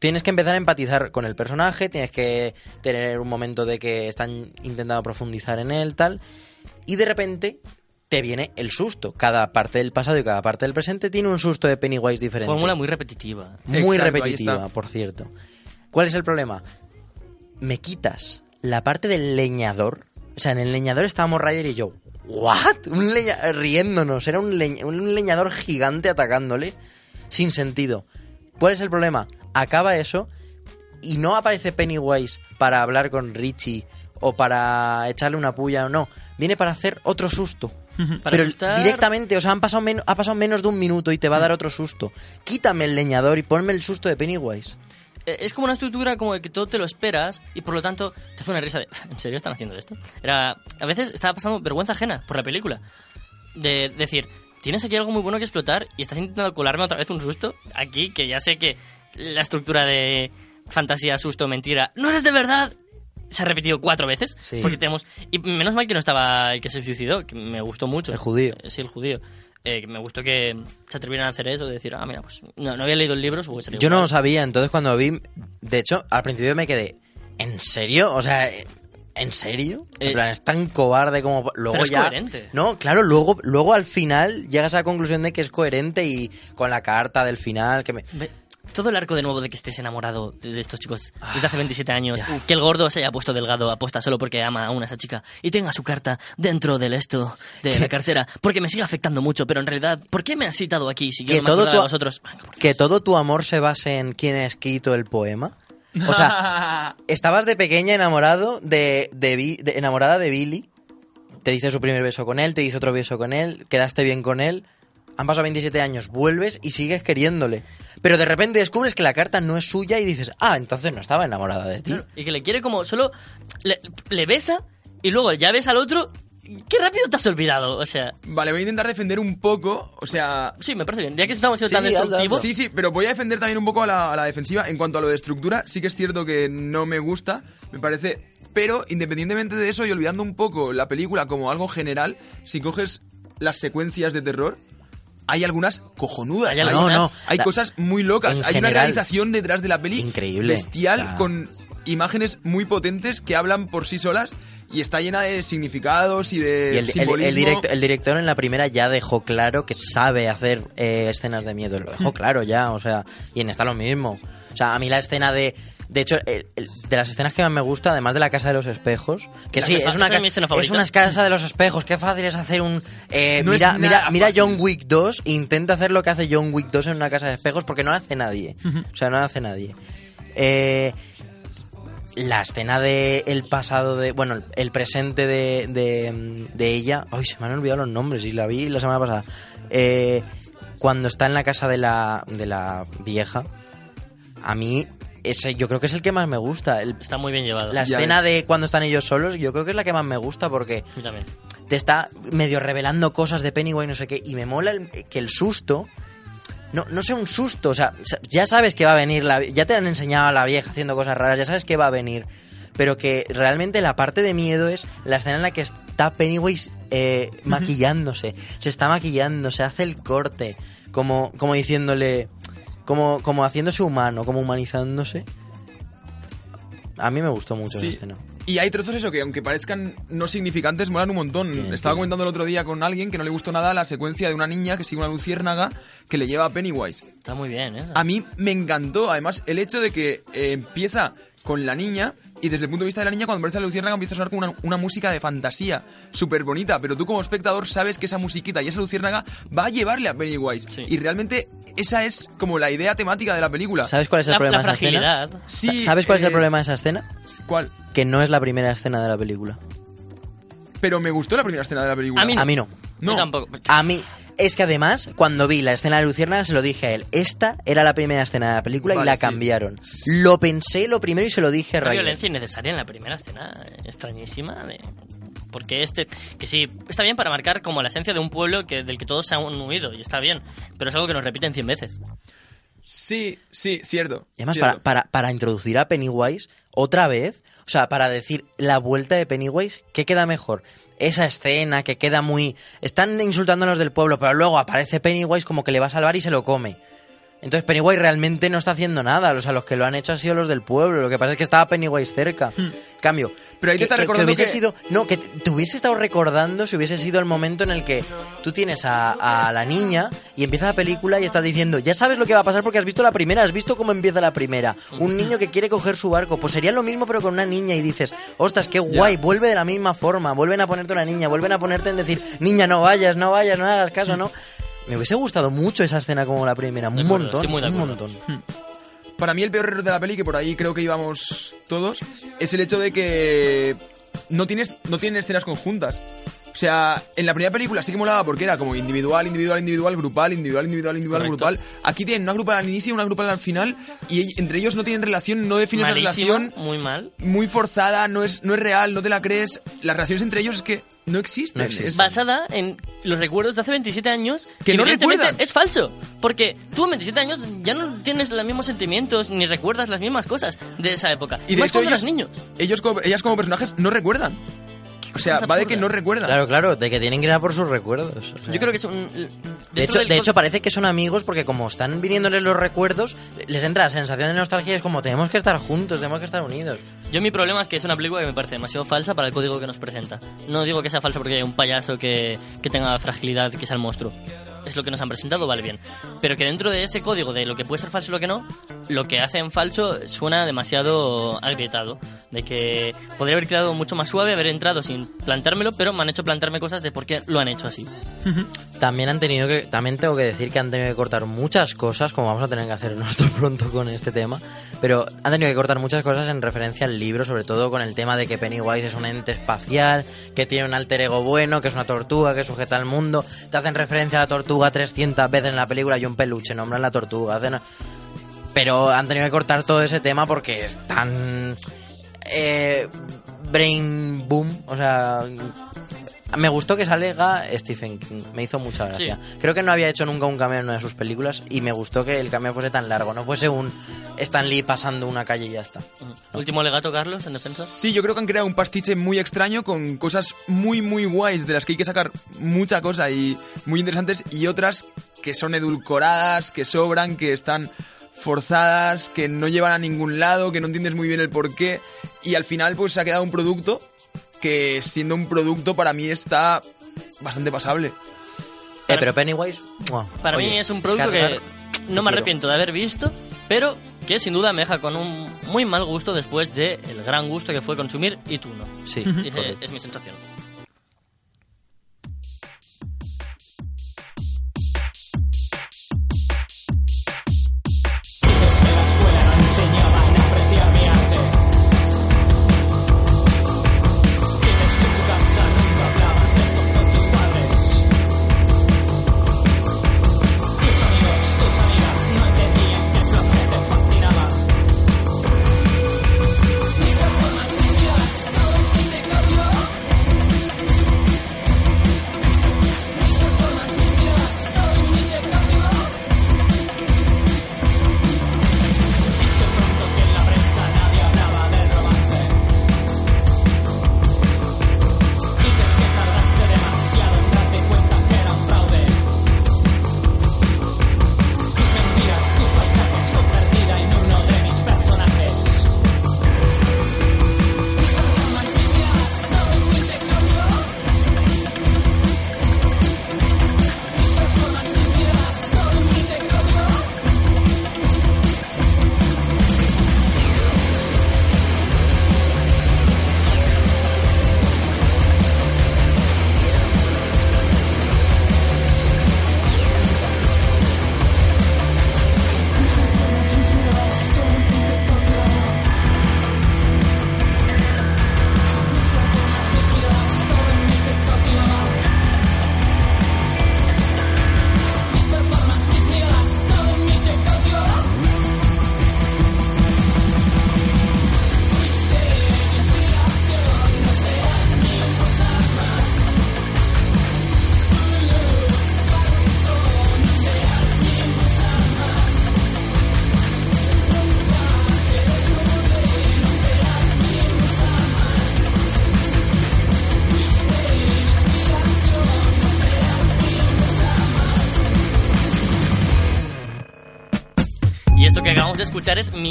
Tienes que empezar a empatizar con el personaje, tienes que tener un momento de que están intentando profundizar en él, tal, y de repente te viene el susto. Cada parte del pasado y cada parte del presente tiene un susto de Pennywise diferente. Fórmula muy repetitiva. Muy Exacto, repetitiva, por cierto. ¿Cuál es el problema? Me quitas la parte del leñador. O sea, en el leñador estábamos Ryder y yo. ¿What? Un leña riéndonos. Era un, leña- un leñador gigante atacándole. Sin sentido. ¿Cuál es el problema? Acaba eso y no aparece Pennywise para hablar con Richie o para echarle una puya o no. Viene para hacer otro susto. Para Pero asustar- directamente, o sea, han pasado ha pasado menos de un minuto y te va a dar otro susto. Quítame el leñador y ponme el susto de Pennywise. Eh, Es como una estructura como de que todo te lo esperas y por lo tanto te hace una risa de ¿en serio están haciendo esto? Era a veces estaba pasando vergüenza ajena por la película. De decir, tienes aquí algo muy bueno que explotar y estás intentando colarme otra vez un susto aquí que ya sé que la estructura de fantasía, susto, mentira, no eres de verdad. Se ha repetido cuatro veces Sí. porque tenemos y menos mal que no estaba el que se suicidó, que me gustó mucho. El judío. Eh, Sí, el judío. Eh, me gustó que se atrevieran a hacer eso, de decir, ah, mira, pues no, no había leído el libro, supongo que Yo no lo sabía, entonces cuando lo vi, de hecho, al principio me quedé, ¿en serio? O sea, ¿en serio? En Eh, plan, es tan cobarde como luego pero es ya coherente. No, claro, luego luego al final llegas a la conclusión de que es coherente y con la carta del final que me Ve- Todo el arco de nuevo de que estés enamorado de, de estos chicos desde hace 27 años, ya. que el gordo se haya puesto delgado aposta solo porque ama a una esa chica y tenga su carta dentro del esto de la cartera, porque me sigue afectando mucho, pero en realidad, ¿por qué me has citado aquí si yo Que no me todo tu- de vosotros? Que todo tu amor se base en quién ha escrito el poema. O sea, estabas de pequeña enamorado de, de- enamorada de Billy. Te dice su primer beso con él, te dice otro beso con él, quedaste bien con él. Han pasado 27 años, vuelves y sigues queriéndole. Pero de repente descubres que la carta no es suya y dices, ah, entonces no estaba enamorada de ti. Y que le quiere como solo le, le besa y luego ya ves al otro, qué rápido te has olvidado, o sea, Vale, voy a intentar defender un poco, o sea... sí, me parece bien, ya que estamos siendo tan Sí, destructivos, Sí, sí, pero voy a defender también un poco a la, a la defensiva. En cuanto a lo de estructura, sí que es cierto que no me gusta, me parece... Pero independientemente de eso y olvidando un poco la película como algo general, si coges las secuencias de terror, hay algunas cojonudas. Hay algunas- No, no. hay La- cosas muy locas. Hay una realización detrás de la peli increíble. bestial con imágenes muy potentes que hablan por sí solas y está llena de significados y de Y el, el- simbolismo. el directo- el director en la primera ya dejó claro que sabe hacer eh, escenas de miedo. Lo Hmm. dejó claro ya, o sea, y en esta lo mismo. O sea, a mí la escena de. De hecho, el- el- de las escenas que más me gusta, además de la casa de los espejos, que La sí, casa- es una, es una casa de los espejos, qué fácil es hacer un... eh, No mira, mira, mira. John Wick 2, intenta hacer lo que hace John Wick 2 en una casa de espejos porque no lo hace nadie. O sea, no lo hace nadie. Eh, la escena de el pasado de bueno el, el presente de, de, de ella ay se me han olvidado los nombres y la vi la semana pasada Eh, cuando está en la casa de la de la vieja a mí ese yo creo que es el que más me gusta El- Está muy bien llevado. la Ya escena ves. de cuando están ellos solos yo creo que es la que más me gusta porque te está medio revelando cosas de Pennywise no sé qué y me mola el- que el susto no, no sea un susto, o sea, ya sabes que va a venir, la, ya te han enseñado a la vieja haciendo cosas raras, ya sabes que va a venir, pero que realmente la parte de miedo es la escena en la que está Pennywise eh, maquillándose, se está maquillando, se hace el corte, como, como diciéndole, como, como haciéndose humano, como humanizándose. A mí me gustó mucho Sí. esa escena. Y hay trozos eso que aunque parezcan no significantes, molan un montón. Estaba comentando el otro día con alguien que no le gustó nada la secuencia de una niña que sigue una luciérnaga que le lleva a Pennywise. Está muy bien, ¿eh? A mí me encantó, además, el hecho de que eh, empieza con la niña y desde el punto de vista de la niña, cuando aparece la luciérnaga empieza a sonar como una, una música de fantasía, súper bonita, pero tú como espectador sabes que esa musiquita y esa luciérnaga va a llevarle a Pennywise. Sí. Y realmente esa es como la idea temática de la película. ¿Sabes cuál es el La, problema la de esa escena? Sí, ¿Sabes cuál es el eh, problema de esa escena? ¿Cuál? Que no es la primera escena de la película. Pero me gustó la primera escena de la película. A mí no. A mí no. No. Yo tampoco. A mí, es que además, cuando vi la escena de Luciérnaga, se lo dije a él. Esta era la primera escena de la película y la sí. cambiaron. Lo pensé lo primero y se lo dije a Rayo. violencia innecesaria en la primera escena, eh, extrañísima. de- Porque este, que sí, está bien para marcar como la esencia de un pueblo que, del que todos se han huido, y está bien, pero es algo que nos repiten 100 veces. Sí, sí, cierto. Y además, para, para, para introducir a Pennywise otra vez, o sea, para decir la vuelta de Pennywise, ¿qué queda mejor? Esa escena que queda muy... Están los del pueblo, pero luego aparece Pennywise como que le va a salvar y se lo come. Entonces Pennywise realmente no está haciendo nada. O sea, los que lo han hecho han sido los del pueblo. Lo que pasa es que estaba Pennywise cerca. Cambio. Pero ahí te está que- que recordando hubiese que- sido. No, que te hubiese estado recordando si hubiese sido el momento en el que tú tienes a, a la niña y empieza la película y estás diciendo, ya sabes lo que va a pasar porque has visto la primera, has visto cómo empieza la primera. Un niño que quiere coger su barco. Pues sería lo mismo pero con una niña y dices, ostras, qué guay, vuelve de la misma forma, vuelven a ponerte una niña, vuelven a ponerte en decir, niña, no vayas, no vayas, no hagas caso, no. Me hubiese gustado mucho esa escena como la primera, un acuerdo, montón, muy un montón. Para mí el peor error de la peli, que por ahí creo que íbamos todos, es el hecho de que no tienes no tienen escenas conjuntas. O sea, en la primera película sí que molaba porque era como individual, individual, individual, grupal, individual, individual, individual, Correcto. grupal. Aquí tienen una grupal al inicio y una grupal al final y entre ellos no tienen relación, no defines la relación, muy mal. muy forzada, no es, no es real, no te la crees. Las relaciones entre ellos es que no existen. No existen. Es- basada en los recuerdos de hace 27 años Que no evidentemente recuerdan. es falso porque tú en 27 años ya no tienes los mismos sentimientos ni recuerdas las mismas cosas de esa época Y de más hecho cuando ellos, eres niño ellos como- ellas como personajes no recuerdan. O sea, va de que no recuerdan. Claro, claro, de que tienen que ir a por sus recuerdos. o sea. yo creo que es un De hecho, de hecho, parece que son amigos porque como están viniéndoles los recuerdos, les entra la sensación de nostalgia y es como tenemos que estar juntos, tenemos que estar unidos. Yo mi problema es que es una película que me parece demasiado falsa para el código que nos presenta. No digo que sea falsa porque hay un payaso que, que tenga fragilidad, que sea el monstruo. Es lo que nos han presentado, vale bien. Pero que dentro de ese código de lo que puede ser falso y lo que no, lo que hace en falso suena demasiado agrietado. De que podría haber quedado mucho más suave, haber entrado sin plantármelo, pero me han hecho plantarme cosas de por qué lo han hecho así. También han tenido que, también tengo que decir que han tenido que cortar muchas cosas, como vamos a tener que hacer nosotros pronto con este tema, pero han tenido que cortar muchas cosas en referencia al libro, sobre todo con el tema de que Pennywise es un ente espacial, que tiene un alter ego bueno, que es una tortuga, que sujeta al mundo, te hacen referencia a la tortuga 300 veces en la película y un peluche, nombran la tortuga. Pero han tenido que cortar todo ese tema porque es tan... eh, brain boom, o sea Me gustó que salga Stephen King, me hizo mucha gracia. Creo que no había hecho nunca un cameo en una de sus películas y me gustó que el cameo fuese tan largo, no fuese un Stan Lee pasando una calle y ya está. Último legato, Carlos, en defensa. Sí, yo creo que han creado un pastiche muy extraño con cosas muy, muy guays de las que hay que sacar mucha cosa y muy interesantes y otras que son edulcoradas, que sobran, que están forzadas, que no llevan a ningún lado, que no entiendes muy bien el porqué y al final pues se ha quedado un producto que siendo un producto para mí está bastante pasable. Eh, pero Pennywise... Para Oye, mí es un producto que no me arrepiento de haber visto, pero que sin duda me deja con un muy mal gusto después del gran gusto que fue consumir y tú no. Sí, es mi sensación.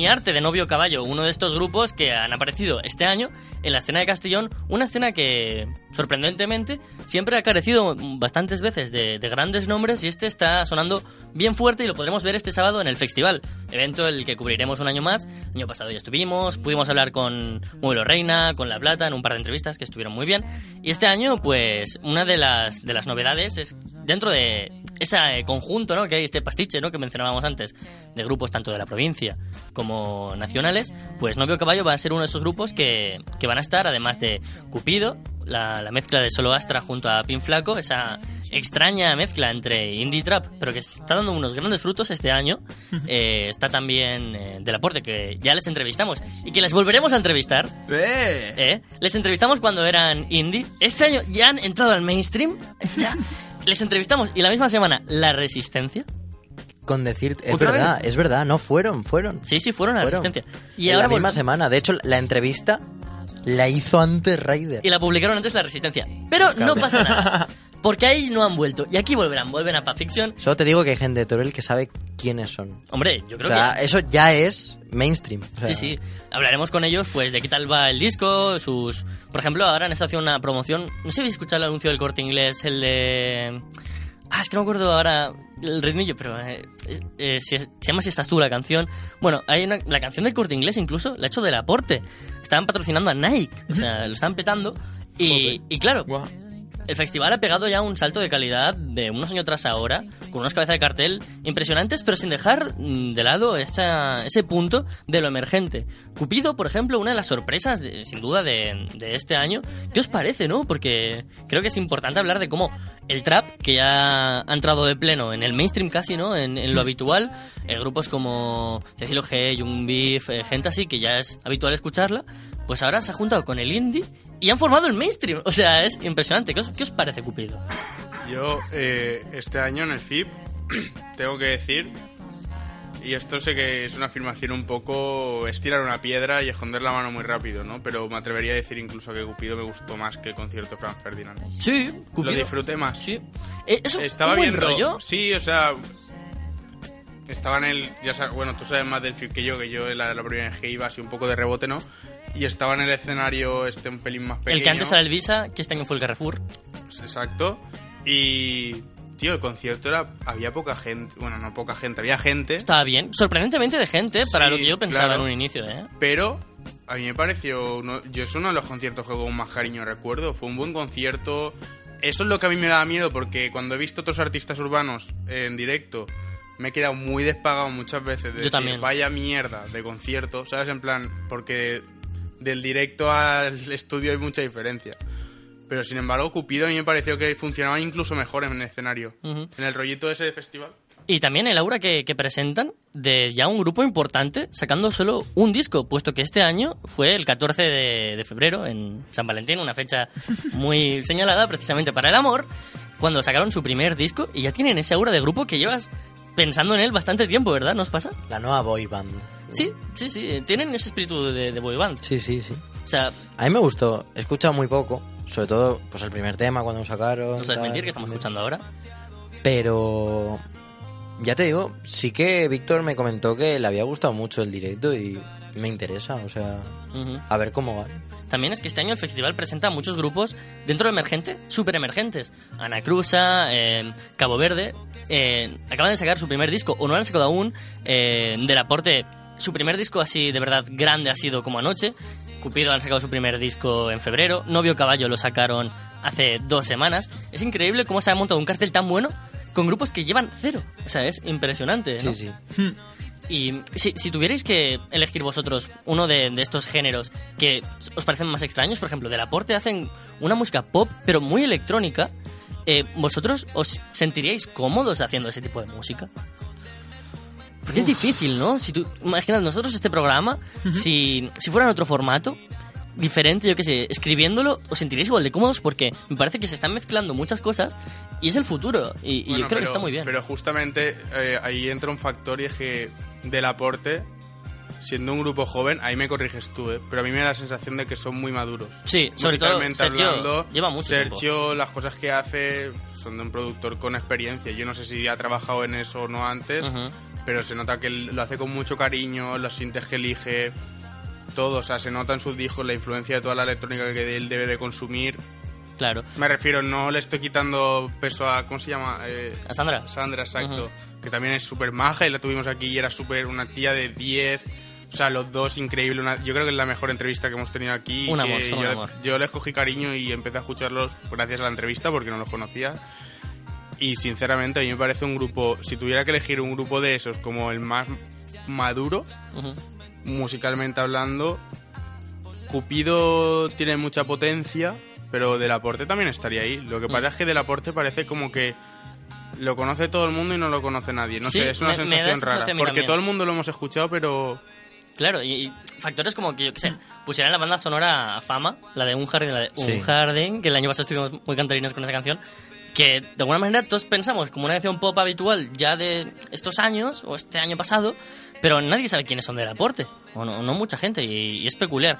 Arte de Novio Caballo, uno de estos grupos que han aparecido este año en la escena de Castellón, una escena que, sorprendentemente, siempre ha carecido bastantes veces de, de grandes nombres y este está sonando bien fuerte y lo podremos ver este sábado en el festival, evento el que cubriremos un año más. El año pasado ya estuvimos, pudimos hablar con Muelo Reina, con La Plata, en un par de entrevistas que estuvieron muy bien. Y este año, pues, una de las, de las novedades es dentro de ese conjunto, ¿no? Que hay este pastiche, ¿no? Que mencionábamos antes, de grupos tanto de la provincia como nacionales, pues Novio Caballo va a ser uno de esos grupos que, que van a estar, además de Cupido, la, la mezcla de Solo Astra junto a Pin Flaco, esa extraña mezcla entre indie trap, pero que está dando unos grandes frutos este año. Eh, está también eh, Del Aporte, que ya les entrevistamos y que les volveremos a entrevistar. ¡Eh! ¿eh? Les entrevistamos cuando eran indie. Este año ya han entrado al mainstream. Ya. Les entrevistamos y la misma semana La Resistencia. Con decir, es ¿Otra verdad, es verdad, no fueron, fueron. Sí, sí, fueron a La Fueron. Resistencia. Y en ahora la misma volvemos- semana. De hecho, la entrevista la hizo antes Raider. Y la publicaron antes La Resistencia. Pero no pasa nada. Porque ahí no han vuelto. Y aquí volverán. Vuelven a Pulp Fiction. Solo te digo que hay gente de Torel que sabe quiénes son. Hombre, yo O creo sea, que... eso ya es mainstream. O sea, Sí, sí. Hablaremos con ellos, pues, de qué tal va el disco, sus... Por ejemplo, ahora han estado haciendo una promoción... No sé si habéis escuchado el anuncio del Corte Inglés, el de... Ah, es que no me acuerdo ahora el ritmillo, pero... eh, eh, si- se llama Si estás tú la canción. Bueno, hay una- la canción del Corte Inglés incluso la ha hecho del aporte. Estaban patrocinando a Nike. O sea, lo están petando. Y, y claro, Guau. El festival ha pegado ya un salto de calidad de unos años tras ahora, con unas cabezas de cartel impresionantes, pero sin dejar mm, de lado esa- ese punto de lo emergente. Cupido, por ejemplo, una de las sorpresas, de- sin duda, de, de este año. ¿Qué os parece, no? Porque creo que es importante hablar de cómo el trap, que ya ha entrado de pleno en el mainstream casi, ¿no? En, en lo habitual, eh, grupos como Cecilio G, Young Beef, eh, gente así, que ya es habitual escucharla, pues ahora se ha juntado con el indie y han formado el mainstream. O sea, es impresionante. ¿Qué os, qué os parece, Cupido? Yo, eh, este año en el FIP, tengo que decir, y esto sé que es una afirmación un poco estirar una piedra y esconder la mano muy rápido, ¿no? Pero me atrevería a decir incluso que Cupido me gustó más que el concierto de Frank Ferdinand. Sí, Cupido. Lo disfruté más. Sí. Eh, ¿Eso Estaba buen viendo. rollo? Sí, o sea. Estaba en el. Ya sabes, bueno, tú sabes más del FIP que yo, que yo la, la primera vez que iba así un poco de rebote, ¿no? Y estaba en el escenario este un pelín más pequeño. El que antes era el Visa, que este año fue el Carrefour. Pues exacto. Y. Tío, el concierto era. Había poca gente. Bueno, no poca gente, había gente. Estaba bien. Sorprendentemente de gente para Sí, lo que yo pensaba claro. en un inicio, ¿eh? Pero a mí me pareció. uno- yo es uno de los conciertos que con más cariño recuerdo. Fue un buen concierto. Eso es lo que a mí me daba miedo porque cuando he visto otros artistas urbanos en directo. Me he quedado muy despagado muchas veces de Yo decir, también. vaya mierda de concierto, ¿sabes? En plan, porque del directo al estudio hay mucha diferencia. Pero sin embargo, Cupido a mí me pareció que funcionaba incluso mejor en el escenario. En el rollito ese de festival. Y también el aura que, que presentan de ya un grupo importante sacando solo un disco, puesto que este año fue el 14 de, de febrero en San Valentín, una fecha muy señalada precisamente para el amor, cuando sacaron su primer disco y ya tienen ese aura de grupo que llevas pensando en él bastante tiempo, ¿verdad? ¿Nos pasa? La nueva boy band. Sí, sí, sí, tienen ese espíritu de, de boy band. Sí, sí, sí. O sea, A mí me gustó. He escuchado muy poco. Sobre todo, pues el primer tema cuando lo sacaron. no sabes mentir que estamos escuchando ahora. Pero ya te digo, sí que Víctor me comentó que le había gustado mucho el directo y me interesa, o sea, a ver cómo va. También es que este año el festival presenta muchos grupos dentro de emergente, súper emergentes. Ana Cruza, eh, Cabo Verde, eh, acaban de sacar su primer disco, o no lo han sacado aún, eh, del aporte. Su primer disco así de verdad grande ha sido como anoche. Cupido han sacado su primer disco en febrero. Novio Caballo lo sacaron hace dos semanas. Es increíble cómo se ha montado un cartel tan bueno con grupos que llevan cero. O sea, es impresionante. ¿no? Sí, sí. Y si, si tuvierais que elegir vosotros uno de, de estos géneros que os parecen más extraños, por ejemplo, del aporte hacen una música pop, pero muy electrónica, eh, ¿vosotros os sentiríais cómodos haciendo ese tipo de música? Porque es difícil, ¿no? Si tú, imagina, nosotros este programa, si, si fuera en otro formato, diferente, yo qué sé, escribiéndolo, os sentiríais igual de cómodos porque me parece que se están mezclando muchas cosas y es el futuro. Y, y Bueno, yo creo que pero- está muy bien. Pero justamente eh, ahí entra un factor y es que del aporte, siendo un grupo joven, ahí me corriges tú, ¿eh? pero a mí me da la sensación de que son muy maduros. Sí, sobre todo Sergio hablando, lleva mucho tiempo. Sergio, las cosas que hace son de un productor con experiencia. Yo no sé si ha trabajado en eso o no antes, Ujú. Pero se nota que lo hace con mucho cariño, los sintes que elige, todo. O sea, se nota en sus discos la influencia de toda la electrónica que él debe de consumir. Claro. Me refiero, no le estoy quitando peso a. ¿Cómo se llama? Eh, ¿A Sandra? Sandra, exacto. Ujú. Que también es súper maja y la tuvimos aquí y era súper una tía de 10. O sea, los dos increíble. Una, yo creo que es la mejor entrevista que hemos tenido aquí. Un amor, son un yo, amor. yo les cogí cariño y empecé a escucharlos gracias a la entrevista porque no los conocía. Y sinceramente a mí me parece un grupo, si tuviera que elegir un grupo de esos como el más maduro, musicalmente hablando, Cupido tiene mucha potencia, pero Del Aporte también estaría ahí. Lo que Mm. pasa es que Del Aporte parece como que lo conoce todo el mundo y no lo conoce nadie. No Sí, sé, es una me- sensación rara. Porque también. todo el mundo lo hemos escuchado, pero Claro, y, y factores como que, yo qué sé, pusieran la banda sonora a fama, la de Un Jardín, la de Sí. Un Jardín, que el año pasado estuvimos muy cantarines con esa canción, que de alguna manera todos pensamos como una canción pop habitual ya de estos años, o este año pasado, pero nadie sabe quiénes son del aporte, o no, mucha gente, y, es peculiar.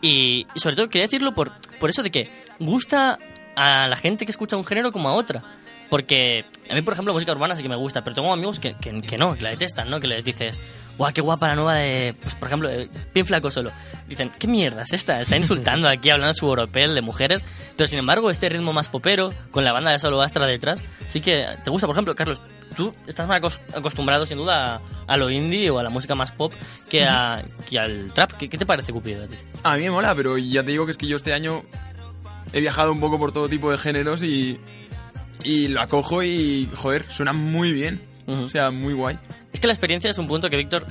Y, y sobre todo quería decirlo por, por eso de que gusta a la gente que escucha un género como a otra. Porque a mí, por ejemplo, la música urbana sí que me gusta, pero tengo amigos que, que, que no, que la detestan, ¿no? Que les dices, guau, qué guapa la nueva de, pues, por ejemplo, de Bien Flaco Solo. Dicen, ¿qué mierda es esta? Está insultando aquí, hablando su europel de mujeres. Pero sin embargo, este ritmo más popero, con la banda de Solo Astra detrás, sí que te gusta. Por ejemplo, Carlos, tú estás más acos- acostumbrado, sin duda, a, a lo indie o a la música más pop que, a, que al trap. ¿Qué, qué te parece, Cupido? a ti? A mí me mola, pero ya te digo que es que yo este año he viajado un poco por todo tipo de géneros y, y lo acojo y, joder, suena muy bien. O sea, muy guay. Es que la experiencia es un punto que Víctor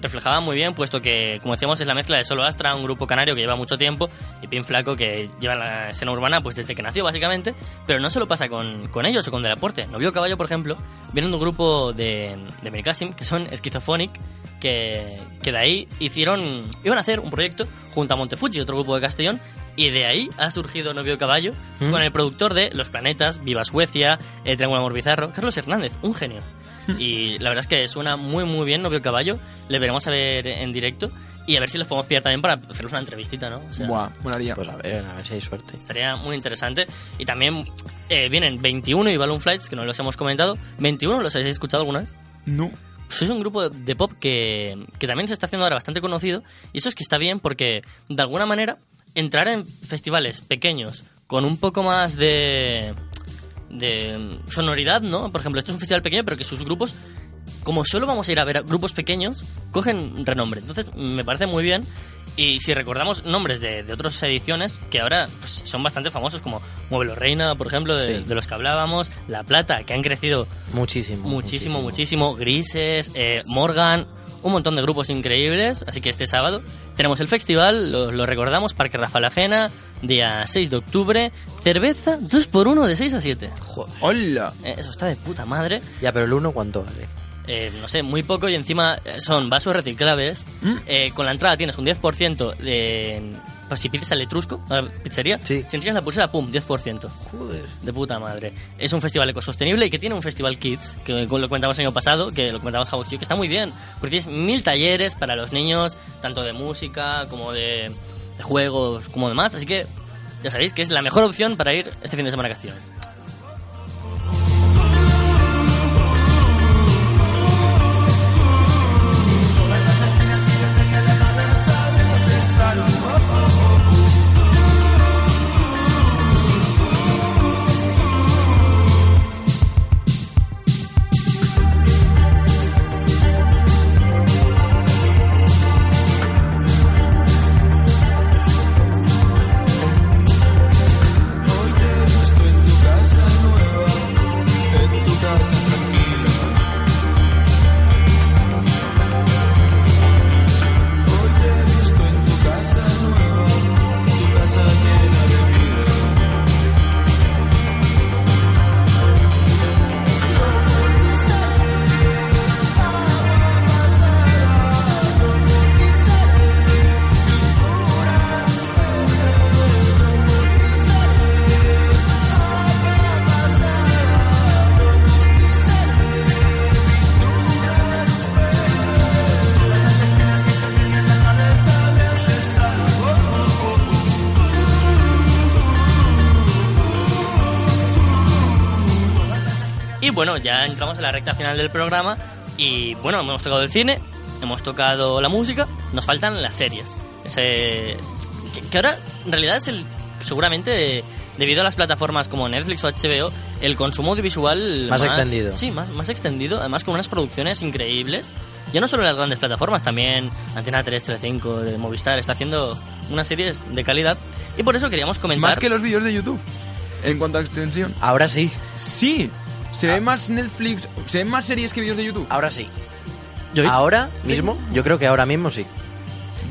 reflejaba muy bien, puesto que, como decíamos, es la mezcla de Solo Astra, un grupo canario que lleva mucho tiempo, y Pin Flaco, que lleva la escena urbana pues desde que nació, básicamente. Pero no solo pasa con, con ellos o con Del Aporte. Novio Caballo, por ejemplo, viene de un grupo de, de que son Schizophonic, que, que de ahí hicieron, iban a hacer un proyecto junto a Montefuji, otro grupo de Castellón, Y de ahí ha surgido Novio Caballo ¿Mm? con el productor de Los Planetas, Viva Suecia, El Triángulo Amor Bizarro, Carlos Hernández, un genio. Y la verdad es que suena muy muy bien Novio Caballo. Le veremos a ver en directo y a ver si los podemos pillar también para hacerles una entrevistita, ¿no? O sea, Buah, molaría. Pues a ver, a ver si hay suerte. Estaría muy interesante. Y también eh, vienen 21 y Balloon Flights, que no los hemos comentado. 21, ¿los habéis escuchado alguna vez? No. Es un grupo de pop que, que también se está haciendo ahora bastante conocido. Y eso es que está bien porque, de alguna manera, entrar en festivales pequeños con un poco más de, de sonoridad, ¿no? Por ejemplo, esto es un festival pequeño, pero que sus grupos, como solo vamos a ir a ver a grupos pequeños, cogen renombre. Entonces, me parece muy bien. Y si recordamos nombres de, de otras ediciones que ahora pues, son bastante famosos, como Muévelo Reina, por ejemplo, de, Sí. de los que hablábamos, La Plata, que han crecido Muchísimo. Muchísimo, muchísimo. Grises, eh, Morgan, un montón de grupos increíbles. Así que este sábado tenemos el festival, lo, lo recordamos, Parque Rafa La Fena, día 6 de octubre. Cerveza 2x1 de 6 a 7. Joder. ¡Hola! Eh, eso está de puta madre. Ya, pero el uno, ¿cuánto vale? Eh, no sé, muy poco y encima eh, son vasos reciclables. Mm. Eh, con la entrada tienes un 10% de... Pues si pides al Etrusco, a la pizzería, Sí. si enseñas la pulsera, pum, 10%. Joder. De puta madre. Es un festival ecosostenible y que tiene un festival Kids, que lo comentamos el año pasado, que lo comentamos Javox y yo, que está muy bien. Porque tienes mil talleres para los niños, tanto de música como de, de juegos, como demás. Así que ya sabéis que es la mejor opción para ir este fin de semana a Castellón. Y bueno, ya entramos en la recta final del programa. Y bueno, hemos tocado el cine, hemos tocado la música, nos faltan las series. Ese, que, que ahora en realidad es el. Seguramente debido a las plataformas como Netflix o HBO, el consumo audiovisual Más extendido. Sí, más, más extendido, además con unas producciones increíbles. Ya no solo en las grandes plataformas, también Antena 3, Telecinco, de Movistar está haciendo unas series de calidad. Y por eso queríamos comentar. Más que los vídeos de YouTube. En cuanto a extensión. Ahora sí, Sí. Se Ah. ve más Netflix. Se ven más series que vídeos de YouTube. ahora sí. Yo- Ahora mismo, yo creo que ahora mismo sí.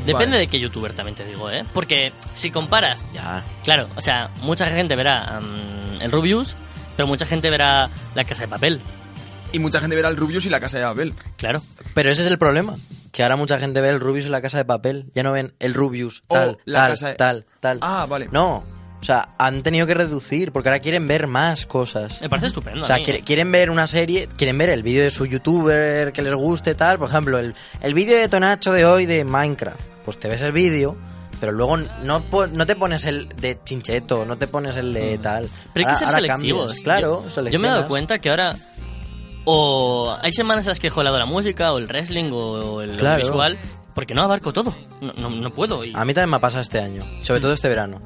Depende Vale. de qué youtuber también te digo, ¿eh? Porque si comparas Ya. Claro, o sea, mucha gente verá mm, el Rubius, pero mucha gente verá la casa de papel. Y mucha gente verá el Rubius y la casa de Abel. Claro. Pero ese es el problema. Que ahora mucha gente ve el Rubius en la casa de papel. Ya no ven el Rubius, O tal, la tal, casa de- tal, tal. Ah, vale. No. O sea, han tenido que reducir porque ahora quieren ver más cosas. Me parece estupendo. O sea, quiere- quieren ver una serie, quieren ver el vídeo de su youtuber que les guste, tal. Por ejemplo, el, el vídeo de Tonacho de hoy de Minecraft. Pues te ves el vídeo, pero luego no, no te pones el de Chincheto, no te pones el de tal. Mm. Pero hay que ser selectivos. cambias. Claro, yo, yo me he dado cuenta que ahora o hay semanas en las que he la música o el wrestling o el Claro. visual porque no abarco todo. No, no, no puedo. Y, A mí también me ha pasado este año, sobre todo este verano.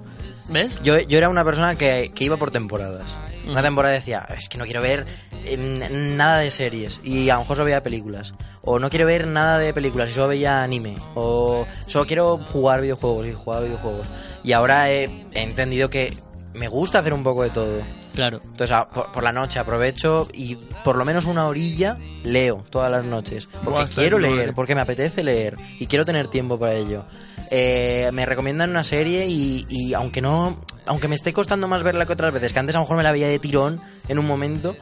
¿Ves? Yo, yo era una persona que, que iba por temporadas. Una Mm. temporada decía, es que no quiero ver eh, nada de series y a lo mejor solo veía películas. O no quiero ver nada de películas y solo veía anime. O solo quiero jugar videojuegos y jugar videojuegos. Y ahora he, he entendido que me gusta hacer un poco de todo. Claro. Entonces a- por, por la noche aprovecho y por lo menos una orilla leo todas las noches. Porque Buah, quiero leer, porque me apetece leer y quiero tener tiempo para ello. Eh, me recomiendan una serie y, aunque no, aunque me esté costando más verla que otras veces, que antes a lo mejor me la veía de tirón en un momento,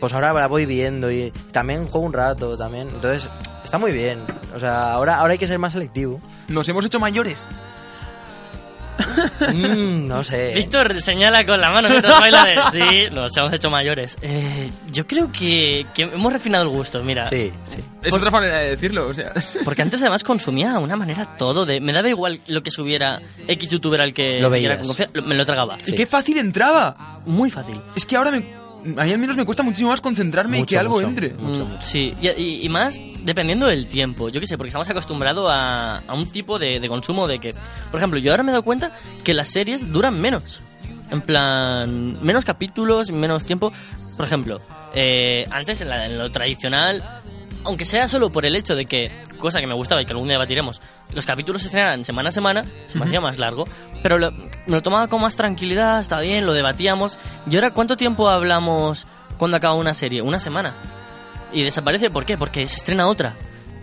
pues ahora la voy viendo y también juego un rato también. Entonces está muy bien. O sea, ahora, ahora hay que ser más selectivo. Nos hemos hecho mayores. Mm, no sé. Víctor señala con la mano mientras baila de... Sí, nos hemos hecho mayores. Eh, yo creo que, que hemos refinado el gusto, mira. Sí, sí. Es otra manera de decirlo, o sea. Porque antes además consumía de una manera todo de... Me daba igual lo que subiera X youtuber al que... Lo lo- me lo tragaba. Y qué fácil entraba. Muy fácil. Es que ahora me, a mí al menos me cuesta muchísimo más concentrarme y Mucho, que algo mucho. entre. Mm, sí, y, y- y más dependiendo del tiempo. Yo qué sé, porque estamos acostumbrados a, a un tipo de, de consumo de que, por ejemplo, yo ahora me he dado cuenta que las series duran menos. En plan, menos capítulos, menos tiempo. Por ejemplo, eh, antes en, la- en lo tradicional, aunque sea solo por el hecho de que, cosa que me gustaba y que algún día debatiremos, los capítulos se estrenaran semana a semana, se me hacía más largo, pero lo- me lo tomaba con más tranquilidad, estaba bien, lo debatíamos. ¿Y ahora cuánto tiempo hablamos cuando acaba una serie? Una semana y desaparece, ¿por qué? Porque se estrena otra.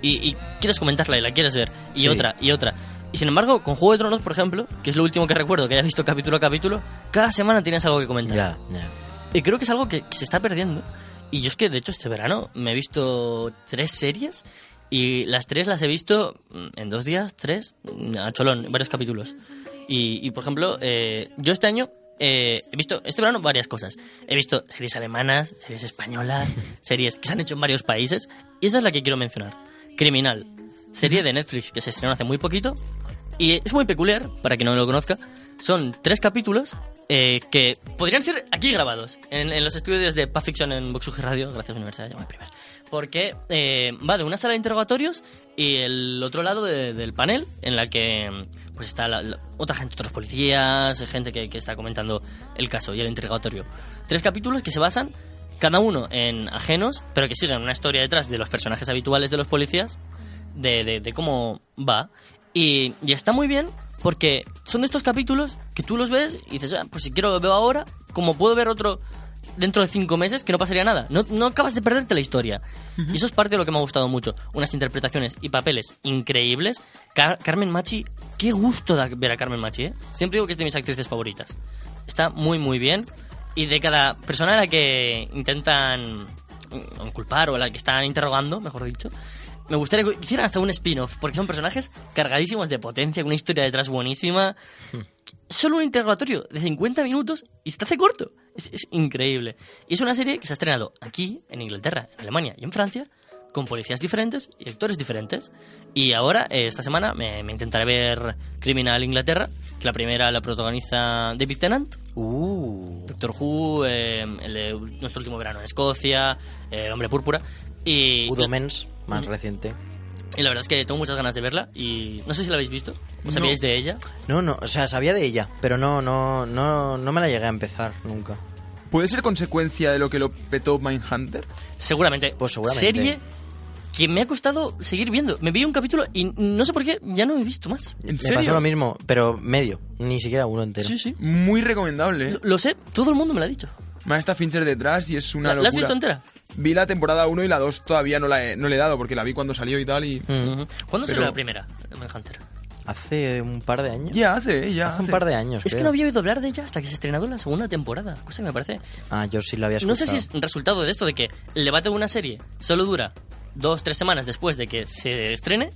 Y, y quieres comentarla y la quieres ver. Y Sí. otra, y otra. Y sin embargo, con Juego de Tronos, por ejemplo, que es lo último que recuerdo que haya visto capítulo a capítulo, cada semana tienes algo que comentar. Ya, ya. Y creo que es algo que, que se está perdiendo. Y yo es que, de hecho, este verano me he visto tres series y las tres las he visto mm, en dos días, tres, mm, a cholón, varios capítulos. Y, y, por ejemplo, eh, yo este año eh, he visto, este verano, varias cosas. He visto series alemanas, series españolas, series que se han hecho en varios países. Y esta es la que quiero mencionar. Criminal. Serie de Netflix que se estrenó hace muy poquito. Y es muy peculiar, para quien no lo conozca. Son tres capítulos eh, que podrían ser aquí grabados, en, en los estudios de Pulp Fiction en Vox Radio. Gracias, Universidad de Primer. Porque eh, va de una sala de interrogatorios y el otro lado de- del panel, en la que pues está la- la- otra gente, otros policías, gente que, que está comentando el caso y el interrogatorio. Tres capítulos que se basan cada uno en ajenos, pero que siguen una historia detrás de los personajes habituales de los policías, de, de- de cómo va. Y, y está muy bien porque son de estos capítulos que tú los ves y dices, "Ah, pues si quiero lo veo ahora, como puedo ver otro dentro de cinco meses que no pasaría nada. No, no acabas de perderte la historia. Y eso es parte de lo que me ha gustado mucho. Unas interpretaciones y papeles increíbles. Car- Carmen Machi, qué gusto da ver a Carmen Machi, ¿eh? Siempre digo que es de mis actrices favoritas. Está muy, muy bien. Y de cada persona a la que intentan mm, culpar o a la que están interrogando, mejor dicho, me gustaría que hicieran hasta un spin-off, porque son personajes cargadísimos de potencia, con una historia detrás buenísima. Solo un interrogatorio de 50 minutos y se te hace corto. Es, es increíble. Y es una serie que se ha estrenado aquí, en Inglaterra, en Alemania y en Francia, con policías diferentes y actores diferentes. Y ahora, eh, esta semana, me, me intentaré ver Criminal Inglaterra, que la primera la protagoniza David Tennant, Uh. Doctor Who, eh, el de nuestro último verano en Escocia, eh, Hombre Púrpura. Y, Udo Mens, más reciente. y la verdad es que tengo muchas ganas de verla y no sé si la habéis visto. ¿O No. sabíais de ella? No, no, o sea, sabía de ella, pero no, no, no, no me la llegué a empezar nunca. ¿Puede ser consecuencia de lo que lo petó Mindhunter? Seguramente. Pues seguramente. Serie que me ha costado seguir viendo. Me vi un capítulo y no sé por qué ya no he visto más. ¿En Me serio? pasó lo mismo, pero medio, ni siquiera uno entero. Sí, sí. Muy recomendable. ¿eh? Lo, lo sé, todo el mundo me lo ha dicho. Más está Fincher detrás y es una ¿La, locura. la has visto entera? Vi la temporada 1 y la 2 todavía no la he, no le he dado porque la vi cuando salió y tal y... ¿Cuándo salió Pero- la primera? Manhunter. Hace un par de años. Ya hace, ¿eh? ya Hace hace. un par de años. Es que no había oído hablar de ella hasta que se estrenó la segunda temporada. Cosa que me parece. Ah, yo sí la había No escuchado. sé si es resultado de esto de que el debate de una serie solo dura dos, tres semanas después de que se estrene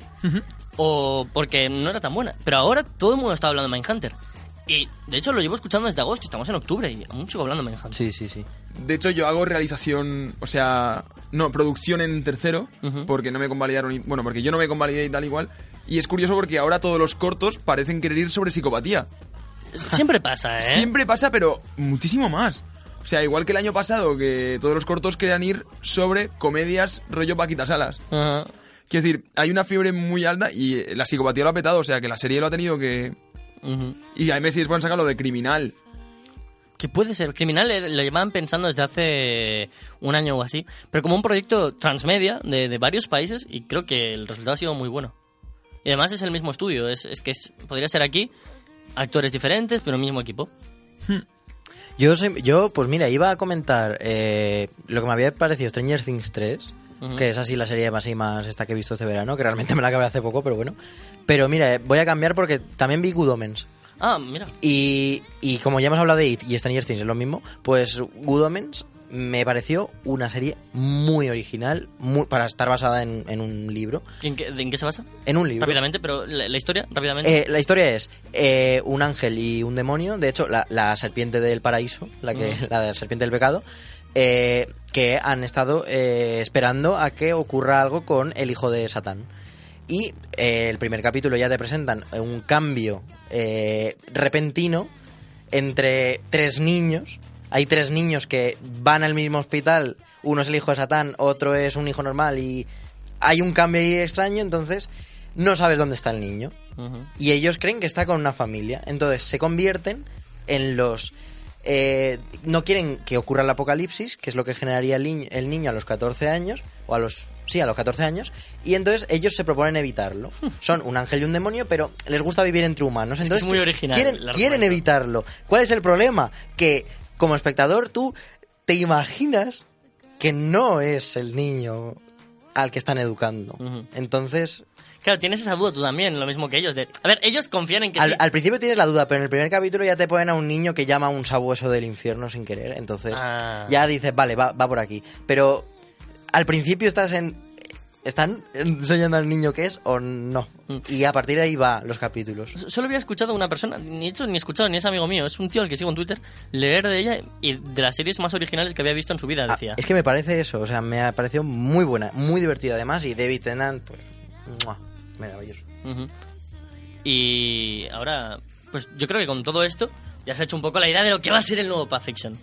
o porque no era tan buena. Pero ahora todo el mundo está hablando de Mindhunter. Y de hecho lo llevo escuchando desde agosto, estamos en octubre y aún sigo hablando de Mindhunter. Sí, sí, sí. De hecho, yo hago realización, o sea, no, producción en tercero, porque no me convalidaron, y- bueno, porque yo no me convalidé y tal igual. Y es curioso porque ahora todos los cortos parecen querer ir sobre psicopatía. Siempre pasa, ¿eh? Siempre pasa, pero muchísimo más. O sea, igual que el año pasado, que todos los cortos querían ir sobre comedias rollo Paquita Salas. Ajá. Quiero decir, hay una fiebre muy alta y la psicopatía lo ha petado, o sea, que la serie lo ha tenido que... Y a Messi después han sacado lo de criminal. Que puede ser. Criminal lo llevaban pensando desde hace un año o así. Pero como un proyecto transmedia de, de varios países y creo que el resultado ha sido muy bueno. Y además es el mismo estudio. Es, es que es- podría ser aquí actores diferentes, pero el mismo equipo. Yo, yo pues mira, iba a comentar eh, lo que me había parecido Stranger Things 3, Ujú. que es así la serie más y más esta que he visto este verano, que realmente me la acabé hace poco, pero bueno. Pero mira, eh, voy a cambiar porque también vi Good Omens. Ah, mira. Y, y como ya hemos hablado de It y Stranger Things es lo mismo, pues Good Omens me pareció una serie muy original, muy, para estar basada en, en un libro. ¿Y ¿En qué, ¿En qué se basa? En un libro. Rápidamente, pero la, la historia, rápidamente. Eh, la historia es eh, un ángel y un demonio, de hecho la, la serpiente del paraíso, la que la serpiente del pecado, eh, que han estado eh, esperando a que ocurra algo con el hijo de Satán. Y el primer capítulo ya te presentan un cambio eh, repentino entre tres niños. Hay tres niños que van al mismo hospital, uno es el hijo de Satán, otro es un hijo normal y hay un cambio ahí extraño, entonces no sabes dónde está el niño y ellos creen que está con una familia. Entonces se convierten en los... eh, no quieren que ocurra el apocalipsis, que es lo que generaría el, niño- el niño a los 14 años, o a los... Sí, a los 14 años, y entonces ellos se proponen evitarlo. Son un ángel y un demonio, pero les gusta vivir entre humanos. que es Entonces muy original quieren, evitarlo. ¿Cuál es el problema? Que como espectador tú te imaginas que no es el niño al que están educando. Entonces, Claro, tienes esa duda tú también, lo mismo que ellos. De... A ver, ellos confían en que al, sí. al principio tienes la duda, pero en el primer capítulo ya te ponen a un niño que llama a un sabueso del infierno sin querer. Entonces Ah. ya dices, vale, va, va por aquí. Pero al principio estás en... ¿Están enseñando al niño qué es o no? Mm. Y a partir de ahí va los capítulos. Solo había escuchado a una persona, ni hecho ni escuchado, ni es amigo mío, es un tío al que sigo en Twitter, leer de ella y de las series más originales que había visto en su vida, Ah, decía. es que me parece eso, o sea, me ha parecido muy buena, muy divertida además. Y David Tennant, pues... ¡mua! Maravilloso. Ujú. Y ahora, pues yo creo que con todo esto ya se ha hecho un poco la idea de lo que va a ser el nuevo Path Fiction.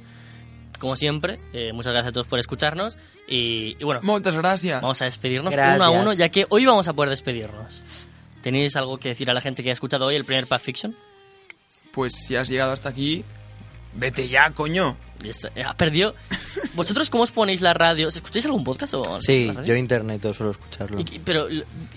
Como siempre, eh, muchas gracias a todos por escucharnos y, y bueno, Muchas gracias. vamos a despedirnos Gracias. uno a uno, ya que hoy vamos a poder despedirnos. ¿Tenéis algo que decir a la gente que ha escuchado hoy el primer Path Fiction? Pues si has llegado hasta aquí, vete ya, coño. Ha perdido. ¿Vosotros cómo os ponéis la radio? ¿Os ¿Escucháis algún podcast o Sí, yo internet suelo escucharlo. Y pero,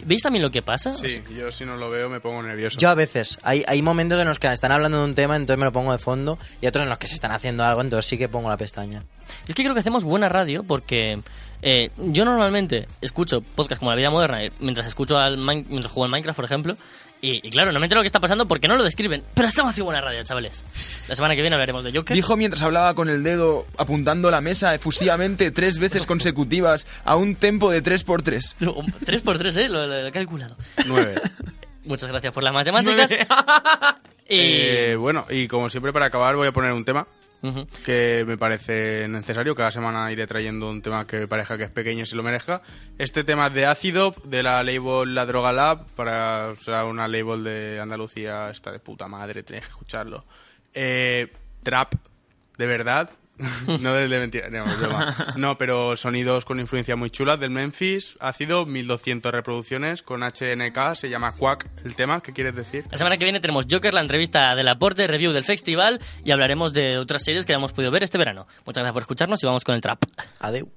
¿veis también lo que pasa? Sí, yo si no lo veo me pongo nervioso. Yo a veces, hay, hay momentos en los que están hablando de un tema, entonces me lo pongo de fondo, y otros en los que se están haciendo algo, entonces sí que pongo la pestaña. Es que creo que hacemos buena radio porque eh, yo normalmente escucho podcast como La Vida Moderna eh, mientras escucho al Min- mientras juego al Minecraft, por ejemplo. Y, y claro, no me entero lo que está pasando porque no lo describen. Pero estamos haciendo buena radio, chavales. La semana que viene hablaremos de Joker. Dijo mientras hablaba con el dedo apuntando la mesa efusivamente tres veces consecutivas a un tempo de 3x3. 3 por 3 ¿eh? Lo, lo- lo he calculado. Nueve. Muchas gracias por las matemáticas. y... Eh, bueno, y como siempre para acabar voy a poner un tema Que me parece necesario. Cada semana iré trayendo un tema que parezca que es pequeño y se lo merezca. Este tema es de ácido, de la label La Droga Lab, para o una label de Andalucía, está de puta madre, tenéis que escucharlo. Eh, trap, de verdad. no de, de mentira, no, es broma. No, pero sonidos con influencia muy chulas del Memphis. Ácido, 1200 reproducciones con HNK, se llama Quack el tema. ¿Qué quieres decir? La semana que viene tenemos Joker, la entrevista del aporte, review del festival y hablaremos de otras series que hemos podido ver este verano. Muchas gracias por escucharnos y vamos con el trap. Adeu.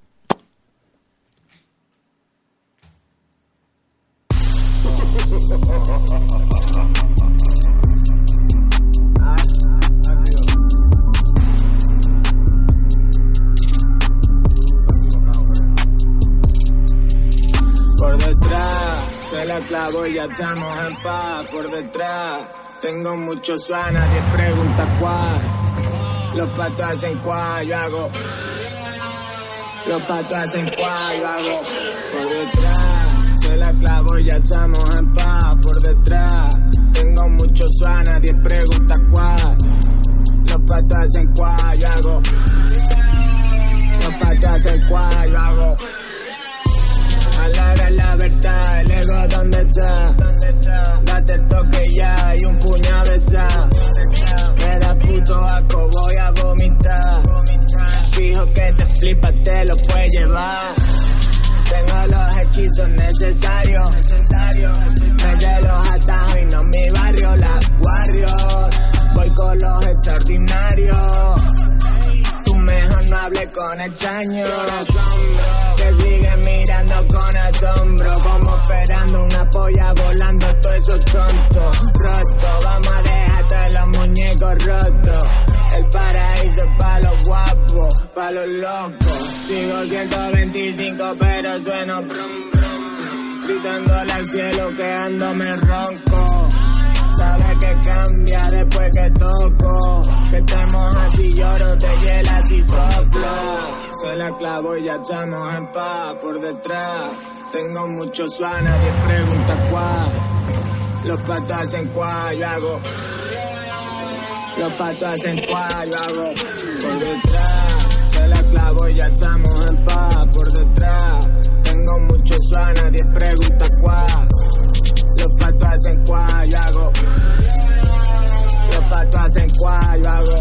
Por detrás, se la clavo y ya estamos en paz. Por detrás, tengo mucho suave, nadie pregunta cuál. Los patos hacen cuál, yo hago. Los patos hacen cuál, yo hago. Por detrás, se la clavo y ya estamos en paz. Por detrás, tengo mucho suave, nadie pregunta cuál. Los patos hacen cuál, yo hago. Los patos hacen cuál, yo hago. A la verdad, el ego ¿dónde está? Date el toque ya y un puño besar. Me da puto asco, voy a vomitar. Fijo que te flipas, te lo puedes llevar. Tengo los hechizos necesarios. Me sé los atajos y no mi barrio, la Warriors. Voy con los extraordinarios. Mejor no hables con extraños Que siguen mirando con asombro Como esperando una polla volando todos esos tontos. Roto, vamos a dejar todos los muñecos rotos. El paraíso pa' los guapos, pa' los locos. Sigo 125 pero sueno brum brum Gritándole al cielo quedándome ronco Sabes que cambia después que toco. Que estemos así lloro, te hielas y soplo. Se la clavo y ya estamos en paz por detrás. Tengo mucho suave, nadie pregunta cuál. Los patos hacen cuál, yo hago. Los patos hacen cuál, yo hago. Por detrás, se la clavo y ya estamos en paz por detrás. Tengo mucho suave, nadie pregunta cuál. Los patos hacen cuál, yo hago. Los patos hacen cuál, yo hago.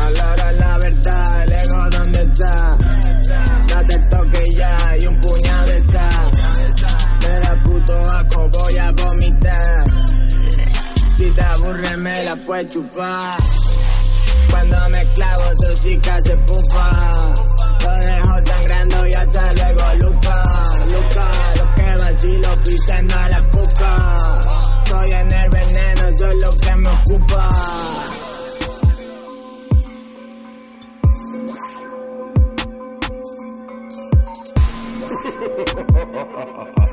A la verdad, el ego donde está. Date el toque ya y un puñado de sal. Me da puto asco, voy a vomitar. Si te aburre me la puedes chupar. Cuando me clavo, sí que hace pupa. Lo dejo sangrando y hasta luego luca. Luca, lo que vacilo pisando a la cuca. Estoy en el veneno, eso es lo que me ocupa.